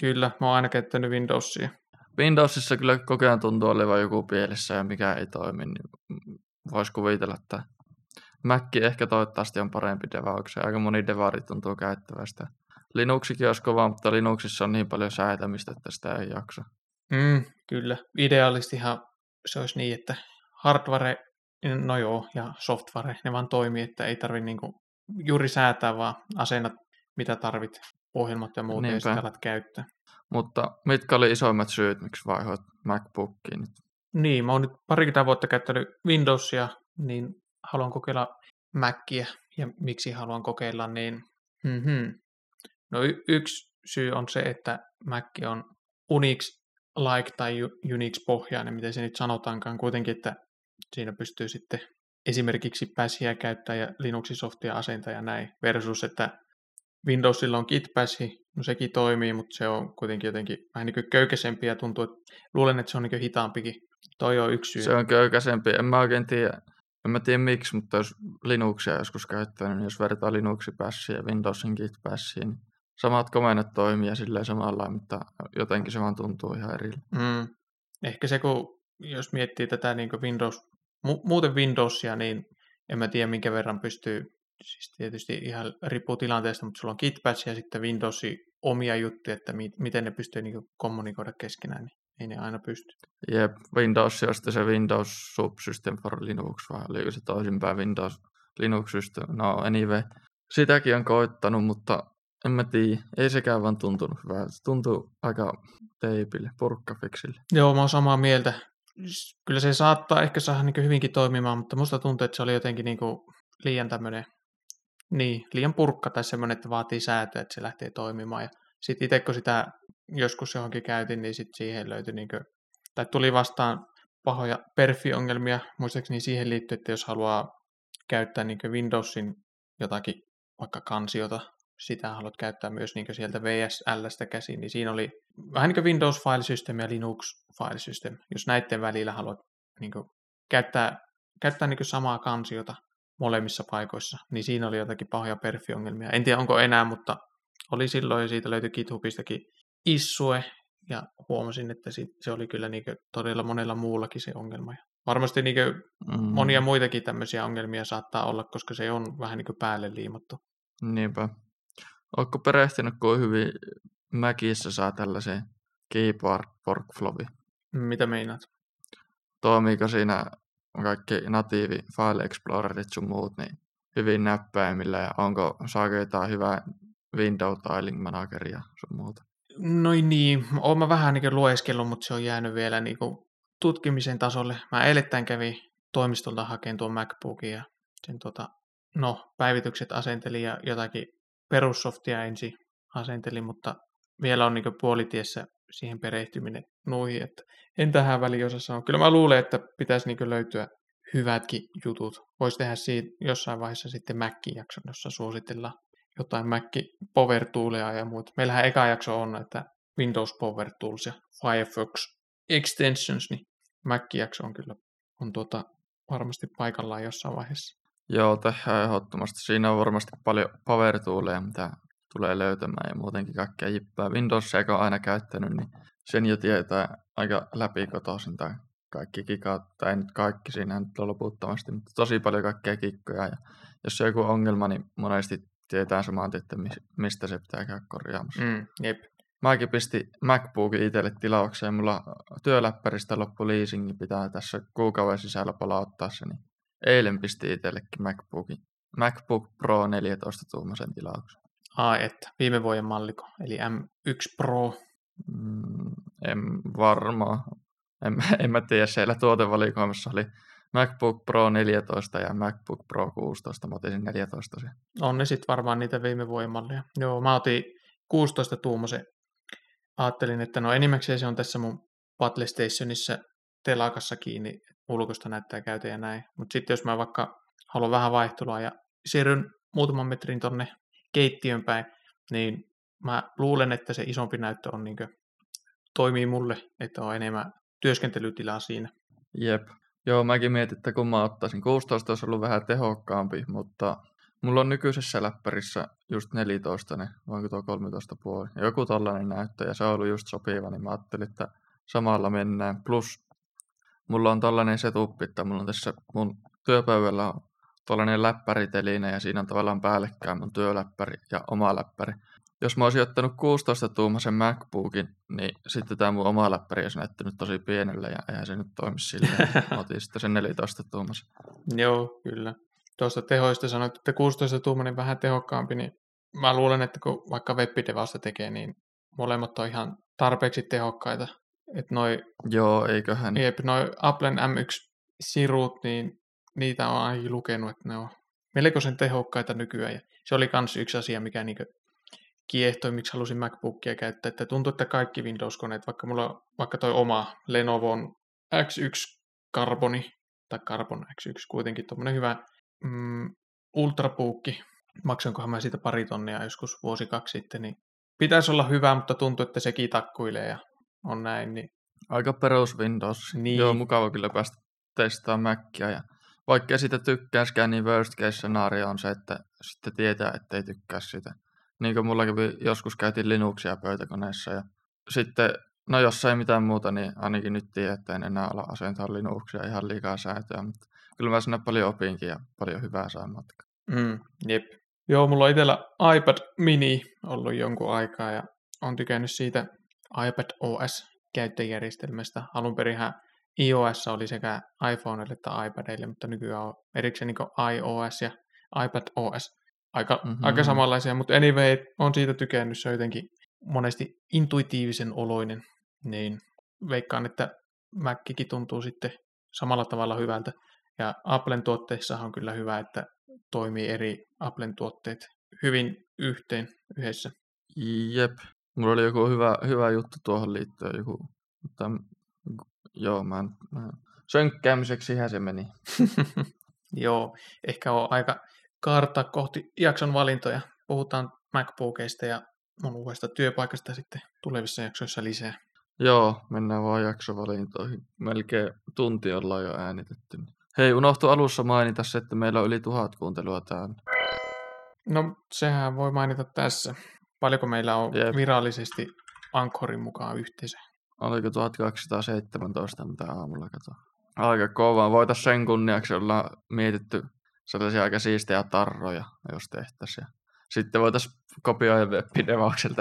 Speaker 1: Kyllä, mä oon aina käyttänyt Windowsia.
Speaker 2: Windowsissa kyllä koko ajan tuntuu olevan joku pielessä ja mikä ei toimi, niin voisi kuvitella, että Mac ehkä toivottavasti on parempi devaukseen. Aika moni devari tuntuu käyttävästä. Linuxikin olisi kova, mutta Linuxissa on niin paljon säätämistä, että sitä ei jaksa.
Speaker 1: Mm, kyllä. Idealistihan se olisi niin, että hardware, no joo, ja software, ne vaan toimii, että ei tarvitse niinku juuri säätää, vaan asennat mitä tarvit, ohjelmat ja muut, ja alat käyttää.
Speaker 2: Mutta mitkä oli isoimmat syyt, miksi vaihoit MacBookiin nyt?
Speaker 1: Niin, mä oon nyt parikymmentä vuotta käyttänyt Windowsia, niin haluan kokeilla Macia, ja miksi haluan kokeilla, niin mm-hmm. No y- yksi syy on se, että Mac on Unix-like tai Unix-pohjainen, miten se nyt sanotaankaan, kuitenkin, että siinä pystyy sitten esimerkiksi Bashia käyttää ja Linuxin softia asentaa ja näin, versus että Windowsilla on Gitbashi, no sekin toimii, mutta se on kuitenkin jotenkin vähän niin kuin köykäisempi ja tuntuu, että luulen, että se on niin hitaampikin Toi on yksi syy.
Speaker 2: Se on köykäisempi. En mä oikein tiedä, en mä tiedä miksi, mutta jos Linuxia joskus käyttänyt, niin jos vertaa Linuxin pässiin ja Windowsin git pässiin, niin samat komennot toimii ja silleen samalla, mutta jotenkin se vaan tuntuu ihan eri.
Speaker 1: Mm. Ehkä se, kun jos miettii tätä niin Windows, mu- muuten Windowsia, niin en mä tiedä minkä verran pystyy, siis tietysti ihan riippuu tilanteesta, mutta sulla on Gitbatch ja sitten Windowsin omia juttuja, että mi- miten ne pystyy niin kommunikoida keskenään, niin ei ne aina pysty.
Speaker 2: Jep, Windows ja sitten se Windows Subsystem for Linux, vai oliko se toisinpäin Windows Linux System? No anyway, sitäkin on koittanut, mutta en mä tiedä, ei sekään vaan tuntunut hyvältä. Se tuntuu aika teipille, purkkafiksille.
Speaker 1: Joo, mä oon samaa mieltä. Kyllä se saattaa ehkä saada niin hyvinkin toimimaan, mutta musta tuntuu, että se oli jotenkin niin liian tämmöinen, niin, liian purkka tai semmoinen, että vaatii säätöä, että se lähtee toimimaan. Ja sitten itse kun sitä joskus johonkin käytin, niin sitten siihen löytyi, niin kuin, tai tuli vastaan pahoja perfiongelmia, muistaakseni siihen liittyy, että jos haluaa käyttää niin Windowsin jotakin vaikka kansiota sitä haluat käyttää myös niin sieltä VSLstä käsin, niin siinä oli vähän niin kuin Windows File System ja Linux File System. Jos näiden välillä haluat niin käyttää, käyttää niin samaa kansiota molemmissa paikoissa, niin siinä oli jotakin pahoja perfiongelmia. En tiedä onko enää, mutta oli silloin ja siitä löytyi GitHubistakin issue ja huomasin, että se oli kyllä niin todella monella muullakin se ongelma. Varmasti niin mm. monia muitakin tämmöisiä ongelmia saattaa olla, koska se on vähän niin päälle liimattu.
Speaker 2: Niinpä. Oletko perehtynyt, kuin hyvin Mäkissä saa tällaisen keyboard workflowi?
Speaker 1: Mitä meinaat?
Speaker 2: Toimiiko siinä kaikki natiivi file explorerit sun muut niin hyvin näppäimillä ja onko, saako jotain hyvää window tiling manageria sun muuta?
Speaker 1: Noin niin, oon mä vähän niin lueskellut, mutta se on jäänyt vielä niin kuin tutkimisen tasolle. Mä eilettäin kävin toimistolta hakemaan tuon MacBookin ja sen tota, no, päivitykset asentelin ja jotakin perussoftia ensin asentelin, mutta vielä on niin puolitiessä siihen perehtyminen nuihin, että en tähän väliin osaa sanoa. Kyllä mä luulen, että pitäisi niin löytyä hyvätkin jutut. Voisi tehdä siitä jossain vaiheessa sitten Mac-jakson, jossa suositellaan jotain Mac Power Toolia ja muuta. Meillähän eka jakso on, että Windows Power Tools ja Firefox Extensions, niin Mac-jakso on kyllä on tuota, varmasti paikallaan jossain vaiheessa.
Speaker 2: Joo, tehdään ehdottomasti. Siinä on varmasti paljon power mitä tulee löytämään ja muutenkin kaikkea jippää. Windows, joka on aina käyttänyt, niin sen jo tietää aika läpikotoisin tai kaikki kikat, tai ei nyt kaikki siinä nyt loputtomasti, mutta tosi paljon kaikkea kikkoja. Ja jos on joku ongelma, niin monesti tietää samaan, että mistä se pitää käydä korjaamassa.
Speaker 1: Mm, jep.
Speaker 2: Mäkin pistin MacBookin itselle tilaukseen. Mulla työläppäristä loppu leasingi pitää tässä kuukauden sisällä palauttaa se, niin Eilen pisti itsellekin MacBookin. MacBook Pro 14 tuumaisen tilauksen.
Speaker 1: Ai että, viime vuoden malliko, eli M1 Pro.
Speaker 2: Mm, en varmaan. En, <laughs> en mä tiedä, siellä tuotevalikoimassa oli MacBook Pro 14 ja MacBook Pro 16, mä otin 14 sen.
Speaker 1: On ne sitten varmaan niitä viime vuoden malleja. Joo, mä otin 16 tuumaisen. Ajattelin, että no enimmäkseen se on tässä mun Battle Stationissa telakassa kiinni, ulkosta näyttää käytä ja näin. Mutta sitten jos mä vaikka haluan vähän vaihtelua ja siirryn muutaman metrin tonne keittiön päin, niin mä luulen, että se isompi näyttö on niin toimii mulle, että on enemmän työskentelytilaa siinä.
Speaker 2: Jep. Joo, mäkin mietin, että kun mä ottaisin 16, olisi ollut vähän tehokkaampi, mutta mulla on nykyisessä läppärissä just 14, niin voinko tuo 13 puoli. Joku tällainen näyttö, ja se on ollut just sopiva, niin mä ajattelin, että samalla mennään. Plus mulla on tällainen setup, että mulla on tässä mun työpöydällä on tällainen läppäriteline ja siinä on tavallaan päällekkäin mun työläppäri ja oma läppäri. Jos mä olisin ottanut 16-tuumaisen MacBookin, niin sitten tämä mun oma läppäri olisi näyttänyt tosi pienelle ja eihän se nyt toimi silleen. Mä <laughs> otin sitten sen 14-tuumaisen.
Speaker 1: Joo, kyllä. Tuosta tehoista sanoit, että 16-tuumainen vähän tehokkaampi, niin mä luulen, että kun vaikka webbidevasta tekee, niin molemmat on ihan tarpeeksi tehokkaita että noi,
Speaker 2: Joo, eiköhän.
Speaker 1: Jep, noi Applen M1-sirut, niin niitä on ainakin lukenut, että ne on melkoisen tehokkaita nykyään. Ja se oli myös yksi asia, mikä niin kiehtoi, miksi halusin MacBookia käyttää. Että tuntuu, että kaikki Windows-koneet, vaikka mulla on vaikka toi oma Lenovon X1 Carboni, tai Carbon X1 kuitenkin, tuommoinen hyvä mm, ultrapuukki, maksankohan mä siitä pari tonnia joskus vuosi kaksi sitten, niin pitäisi olla hyvä, mutta tuntuu, että sekin takkuilee ja on näin. Niin...
Speaker 2: Aika perus Windows.
Speaker 1: Niin.
Speaker 2: Joo, mukava kyllä päästä testaamaan Mackia. Ja vaikka sitä tykkäiskään, niin worst case scenario on se, että sitten tietää, että ei tykkää sitä. Niin kuin mulla kävi, joskus käytiin Linuxia pöytäkoneessa ja sitten, no jos ei mitään muuta, niin ainakin nyt tiedät, että en enää ala asentaa Linuxia ihan liikaa säätöä, mutta kyllä mä sinne paljon opinkin ja paljon hyvää saan matka.
Speaker 1: Mm, jep. Joo, mulla on itsellä iPad mini ollut jonkun aikaa ja on tykännyt siitä iPad OS käyttöjärjestelmästä. Alun perinhän iOS oli sekä iPhoneille että iPadille, mutta nykyään on erikseen niin iOS ja iPad OS. Aika, mm-hmm. aika samanlaisia, mutta anyway, on siitä tykännyt. Se on jotenkin monesti intuitiivisen oloinen, niin veikkaan, että Mackikin tuntuu sitten samalla tavalla hyvältä. Ja Applen tuotteissa on kyllä hyvä, että toimii eri Applen tuotteet hyvin yhteen yhdessä.
Speaker 2: Jep. Mulla oli joku hyvä, hyvä juttu tuohon liittyen. Joku, mutta joo, mä, mä sönkkäämiseksi se meni. <laughs>
Speaker 1: joo, ehkä on aika karta kohti jakson valintoja. Puhutaan MacBookista ja mun uudesta työpaikasta sitten tulevissa jaksoissa lisää.
Speaker 2: Joo, mennään vaan jaksovalintoihin. Melkein tunti ollaan jo äänitetty. Hei, unohtu alussa mainita se, että meillä on yli tuhat kuuntelua täällä.
Speaker 1: No, sehän voi mainita tässä. Paljonko meillä on Jep. virallisesti Anchorin mukaan yhteensä?
Speaker 2: Oliko 1217, mitä aamulla kato. Aika kova. Voitaisiin sen kunniaksi olla mietitty sellaisia aika siistejä tarroja, jos tehtäisiin. Sitten voitaisiin kopioida web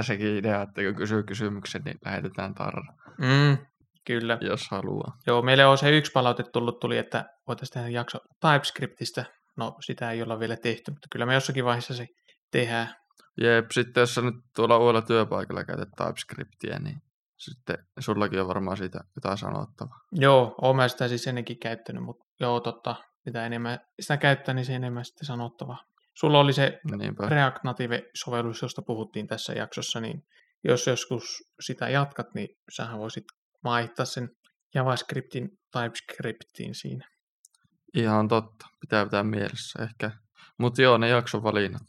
Speaker 2: sekin idea, että kun kysyy kysymyksen, niin lähetetään tarra.
Speaker 1: Mm, kyllä.
Speaker 2: Jos haluaa.
Speaker 1: Joo, meille on se yksi palaute tullut tuli, että voitaisiin tehdä jakso TypeScriptistä. No, sitä ei olla vielä tehty, mutta kyllä me jossakin vaiheessa se tehdään.
Speaker 2: Jep, sitten jos sä nyt tuolla uudella työpaikalla käytät TypeScriptia, niin sitten sullakin on varmaan siitä jotain sanottavaa.
Speaker 1: Joo, oon mä sitä siis ennenkin käyttänyt, mutta joo, totta, mitä enemmän sitä käyttää, niin se enemmän sitten sanottavaa. Sulla oli se Niinpä. React Native-sovellus, josta puhuttiin tässä jaksossa, niin jos joskus sitä jatkat, niin sähän voisit vaihtaa sen JavaScriptin TypeScriptiin siinä.
Speaker 2: Ihan totta, pitää pitää mielessä ehkä. Mutta joo, ne jakson valinnat.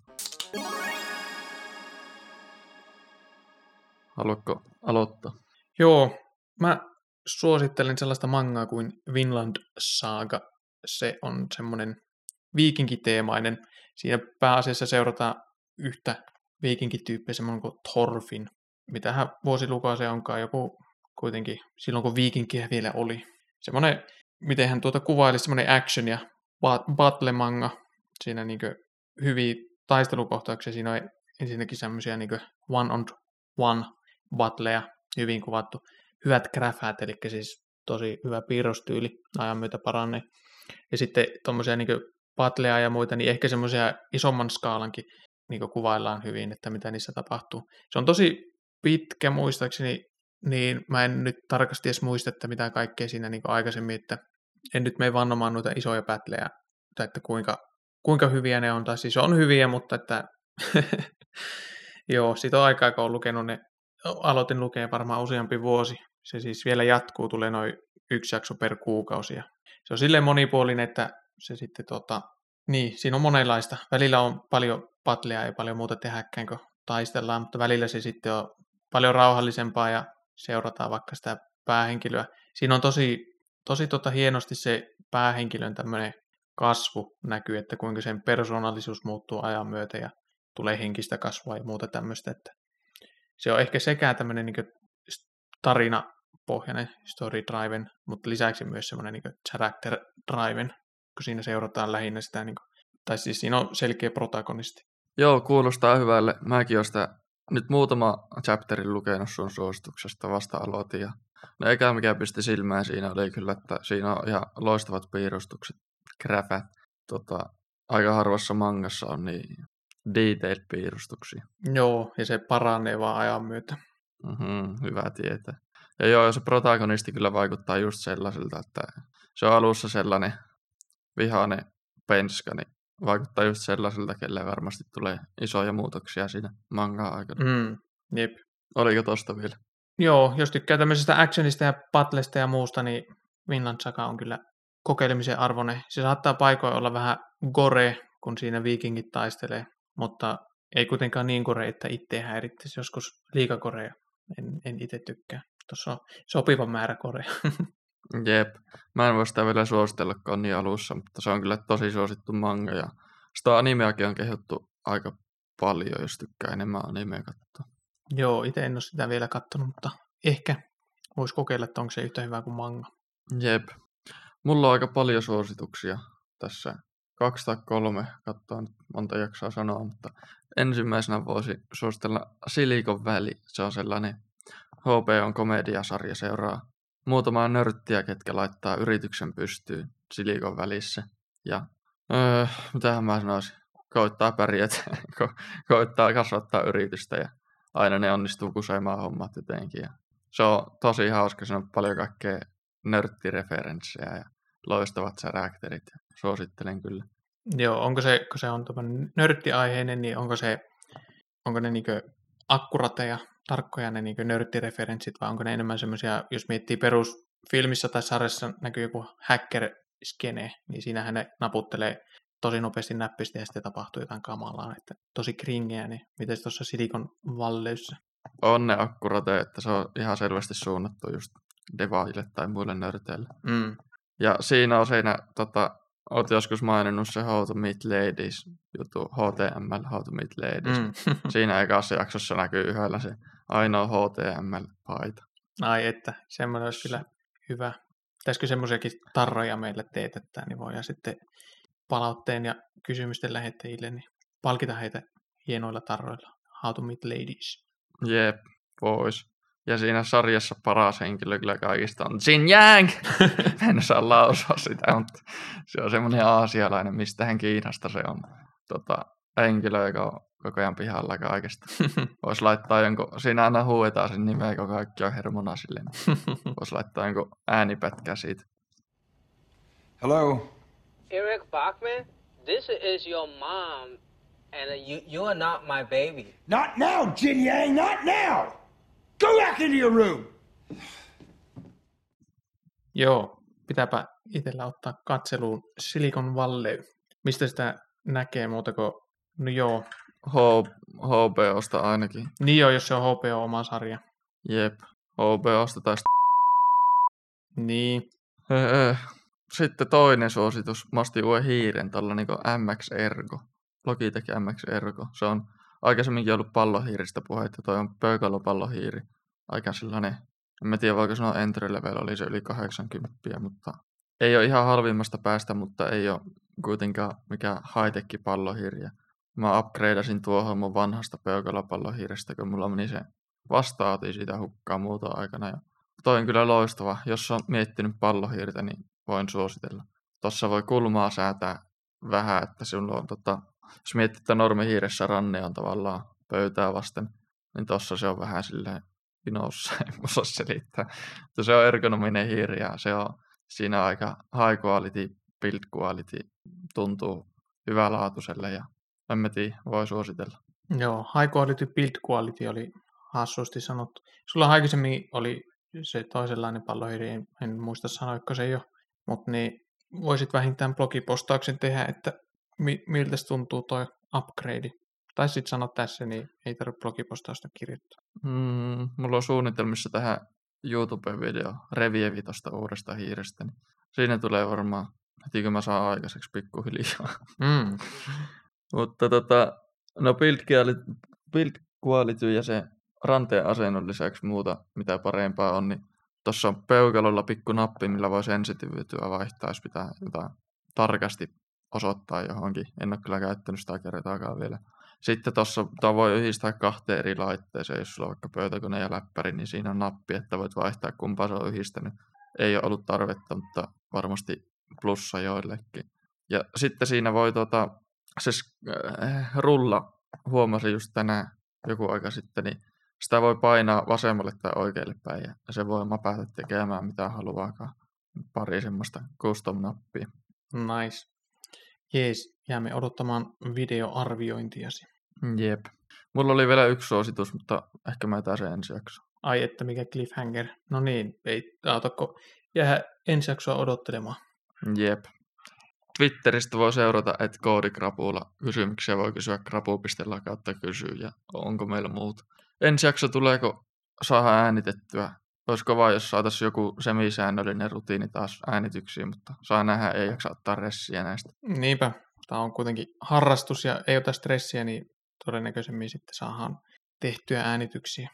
Speaker 2: Haluatko aloittaa?
Speaker 1: Joo, mä suosittelen sellaista mangaa kuin Vinland Saga. Se on semmoinen viikinkiteemainen. Siinä pääasiassa seurataan yhtä viikinkityyppiä, semmoinen kuin Thorfin. Mitähän vuosilukaa se onkaan, joku kuitenkin silloin kun viikinkiä vielä oli. Semmoinen, miten hän tuota kuvailisi, semmoinen action ja battle manga. Siinä niin hyviä taistelukohtauksia. Siinä on ensinnäkin semmoisia niin one on one battleja, hyvin kuvattu. Hyvät grafat, eli siis tosi hyvä piirrostyyli ajan myötä paranee. Ja sitten tuommoisia niin battleja ja muita, niin ehkä semmoisia isomman skaalankin niin kuvaillaan hyvin, että mitä niissä tapahtuu. Se on tosi pitkä muistaakseni, niin mä en nyt tarkasti edes muista, että mitä kaikkea siinä niin aikaisemmin, että en nyt mene vannomaan noita isoja battleja, tai että kuinka, kuinka hyviä ne on, tai siis on hyviä, mutta että <laughs> joo, siitä on aikaa, kun olen lukenut ne, aloitin lukea varmaan useampi vuosi, se siis vielä jatkuu, tulee noin yksi jakso per kuukausi, ja se on silleen monipuolinen, että se sitten tota, niin, siinä on monenlaista. Välillä on paljon patleja ja paljon muuta tehdäkään, kun taistellaan, mutta välillä se sitten on paljon rauhallisempaa ja seurataan vaikka sitä päähenkilöä. Siinä on tosi, tosi tota hienosti se päähenkilön tämmöinen kasvu näkyy, että kuinka sen persoonallisuus muuttuu ajan myötä ja tulee henkistä kasvua ja muuta tämmöistä. Että se on ehkä sekä tämmöinen niin tarinapohjainen story driven, mutta lisäksi myös semmoinen niin character driven kun siinä seurataan lähinnä sitä, niin kuin, tai siis siinä on selkeä protagonisti.
Speaker 2: Joo, kuulostaa hyvälle. Mäkin olen sitä nyt muutama chapterin lukenut sun suosituksesta vasta aloitin. Ja no eikä mikä pisti silmään siinä oli kyllä, että siinä on ihan loistavat piirustukset, grafat. Tota, aika harvassa mangassa on niin detailed piirustuksia.
Speaker 1: Joo, ja se paranee vaan ajan myötä.
Speaker 2: Mm-hmm, hyvä tietää. Ja joo, se protagonisti kyllä vaikuttaa just sellaiselta, että se on alussa sellainen vihainen penska, niin vaikuttaa just sellaiselta, kelle varmasti tulee isoja muutoksia siinä manga aikana.
Speaker 1: Mm, jep.
Speaker 2: Oliko tosta vielä?
Speaker 1: Joo, jos tykkää tämmöisestä actionista ja battlesta ja muusta, niin Vinland Saga on kyllä kokeilemisen arvone. Se saattaa paikoin olla vähän gore, kun siinä viikingit taistelee, mutta ei kuitenkaan niin gore, että itse häirittäisi joskus liikakorea. En, en itse tykkää. Tuossa on sopiva määrä korea. <laughs>
Speaker 2: Jep. Mä en voi sitä vielä suositella, kun on niin alussa, mutta se on kyllä tosi suosittu manga. Ja sitä animeakin on kehuttu aika paljon, jos tykkää enemmän animea katsoa.
Speaker 1: Joo, itse en ole sitä vielä katsonut, mutta ehkä voisi kokeilla, että onko se yhtä hyvä kuin manga.
Speaker 2: Jep. Mulla on aika paljon suosituksia tässä. Kaksi tai kolme, katsoa nyt monta jaksaa sanoa, mutta ensimmäisenä voisi suositella Silikon väli. Se on sellainen HBOn komediasarja seuraa muutamaa nörttiä, ketkä laittaa yrityksen pystyyn Silikon välissä. Ja öö, mitähän mä sanoisin, koittaa pärjätä, <laughs> ko- koittaa kasvattaa yritystä ja aina ne onnistuu kusemaan hommat jotenkin. Ja se on tosi hauska, se on paljon kaikkea nörttireferenssejä ja loistavat säräkterit. Suosittelen kyllä.
Speaker 1: Joo, onko se, kun se on nörttiaiheinen, niin onko se, onko ne niinkö akkurateja, tarkkoja ne niinkö nörttireferenssit, vai onko ne enemmän semmoisia, jos miettii perusfilmissä tai sarjassa näkyy joku hacker skene, niin siinähän ne naputtelee tosi nopeasti näppistä ja sitten tapahtuu jotain kamalaa, että tosi kringeä, niin miten tuossa Silikon valleyssä?
Speaker 2: On ne akkurateja, että se on ihan selvästi suunnattu just devaille tai muille nörteille.
Speaker 1: Mm.
Speaker 2: Ja siinä on siinä, tota, olet joskus maininnut se How to Meet Ladies juttu, HTML, How to Meet Ladies. Mm. <laughs> siinä ekassa jaksossa näkyy yhdellä se ainoa HTML-paita.
Speaker 1: Ai että, semmoinen olisi kyllä hyvä. Pitäisikö semmoisiakin tarroja meille teetettää, niin voidaan sitten palautteen ja kysymysten lähettäjille niin palkita heitä hienoilla tarroilla. How to Meet Ladies.
Speaker 2: Jep, pois. Ja siinä sarjassa paras henkilö kyllä kaikista on Jin Yang. <laughs> en osaa lausua sitä, mutta se on semmoinen aasialainen, mistä hän Kiinasta se on tota, henkilö, joka on koko ajan pihalla kaikesta. <laughs> Voisi laittaa jonkun, siinä aina huuetaan sen nimeä, kun kaikki on hermona silleen. <laughs> Voisi laittaa jonkun äänipätkä siitä.
Speaker 3: Hello?
Speaker 4: Eric Bachman, this is your mom, and you you are not my baby.
Speaker 3: Not now, Jin Yang, not now! Go back into your room!
Speaker 1: Joo, pitääpä itsellä ottaa katseluun Silikon Valley. Mistä sitä näkee muuta kuin, no joo.
Speaker 2: H, HBOsta ainakin.
Speaker 1: Niin joo, jos se on HBO oma sarja.
Speaker 2: Jep, HBOsta tai
Speaker 1: Niin.
Speaker 2: Sitten toinen suositus, mä ostin uuden hiiren, tällä niin MX Ergo. Logitech MX Ergo. Se on aikaisemminkin ollut pallohiiristä puhetta, toi on pöykälopallohiiri. Aika sellainen, en mä tiedä voiko sanoa entry level, oli se yli 80, mutta ei ole ihan halvimmasta päästä, mutta ei ole kuitenkaan mikään high-tech pallohiiri. Mä upgradeasin tuohon mun vanhasta pöykälopallohiirestä, kun mulla meni se vastaati siitä hukkaa muuta aikana. Ja toi on kyllä loistava. Jos on miettinyt pallohiirtä, niin voin suositella. Tuossa voi kulmaa säätää vähän, että sinulla on, tota, jos miettii, että normihiiressä ranne on tavallaan pöytää vasten, niin tuossa se on vähän silleen pinossa, <laughs> en osaa selittää. Mutta se on ergonominen hiiri ja se on siinä aika high quality, build quality, tuntuu hyvälaatuiselle ja en mä tiedä, voi suositella.
Speaker 1: Joo, high quality, build quality oli hassusti sanottu. Sulla aikaisemmin oli se toisenlainen pallohiiri, en, en muista sanoiko se jo, mutta niin voisit vähintään blogipostauksen tehdä, että mi- miltä se tuntuu toi upgrade. Tai sitten sano tässä, niin ei tarvitse blogipostausta kirjoittaa.
Speaker 2: Mm, mulla on suunnitelmissa tähän YouTube-video revievi tuosta uudesta hiirestä. Niin siinä tulee varmaan heti kun mä saan aikaiseksi pikkuhiljaa.
Speaker 1: Mm. <laughs>
Speaker 2: Mutta tota, no build quality, build quality ja se ranteen asennon lisäksi muuta, mitä parempaa on, niin tuossa on peukalolla pikku nappi, millä voi sensitivyytyä vaihtaa, jos pitää jotain tarkasti osoittaa johonkin. En ole kyllä käyttänyt sitä kertaakaan vielä. Sitten tuossa voi yhdistää kahteen eri laitteeseen, jos sulla on vaikka pöytäkone ja läppäri, niin siinä on nappi, että voit vaihtaa kumpaa se on yhdistänyt. Ei ole ollut tarvetta, mutta varmasti plussa joillekin. Ja sitten siinä voi tota, se äh, rulla, huomasin just tänään joku aika sitten, niin sitä voi painaa vasemmalle tai oikealle päin ja se voi mapata tekemään mitä haluaakaan. Pari semmoista custom-nappia.
Speaker 1: Nice. Jees, jäämme odottamaan videoarviointiasi.
Speaker 2: Jep. Mulla oli vielä yksi suositus, mutta ehkä mä jätän sen ensi jakso.
Speaker 1: Ai että mikä cliffhanger. No niin, ei autako jää ensi jaksoa odottelemaan.
Speaker 2: Jep. Twitteristä voi seurata, että koodikrapuulla kysymyksiä voi kysyä krapu.la kautta kysyy ja onko meillä muuta. Ensi jakso tuleeko saada äänitettyä. Olisi kova, jos saataisiin joku semisäännöllinen rutiini taas äänityksiin, mutta saa nähdä, ei jaksa ottaa ressiä näistä.
Speaker 1: Niinpä, tämä on kuitenkin harrastus ja ei ota stressiä, niin todennäköisemmin sitten saadaan tehtyä äänityksiä.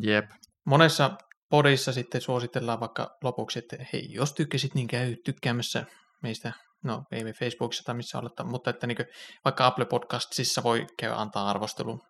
Speaker 2: Jep.
Speaker 1: Monessa podissa sitten suositellaan vaikka lopuksi, että hei, jos tykkäsit, niin käy tykkäämässä meistä, no ei me Facebookissa tai missä olette, mutta että niin vaikka Apple Podcastsissa voi käydä antaa arvostelun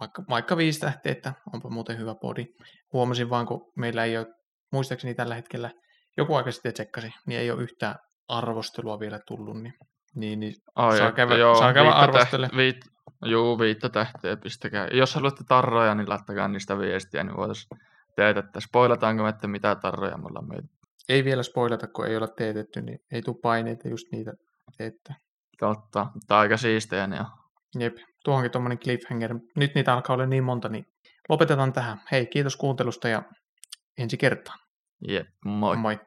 Speaker 1: vaikka, vaikka viisi tähteä, että onpa muuten hyvä podi. Huomasin vaan, kun meillä ei ole, muistaakseni tällä hetkellä, joku aika sitten tsekkasi, niin ei ole yhtään arvostelua vielä tullut, niin, niin, niin
Speaker 2: Ai,
Speaker 1: saa,
Speaker 2: että
Speaker 1: käydä,
Speaker 2: joo,
Speaker 1: saa käydä arvostele.
Speaker 2: täht- viit, juu, viittä tähteä pistäkää. Jos haluatte tarroja, niin laittakaa niistä viestiä, niin voitaisiin tehdä, että spoilataanko me, että mitä tarroja me ollaan meitä.
Speaker 1: Ei vielä spoilata, kun ei olla teetetty, niin ei tule paineita just niitä teettää.
Speaker 2: Totta, mutta aika siistejä ne on.
Speaker 1: Jep, tuohonkin tuommoinen cliffhanger. Nyt niitä alkaa olla niin monta, niin lopetetaan tähän. Hei, kiitos kuuntelusta ja ensi kertaan.
Speaker 2: Jep, moi.
Speaker 1: Moi.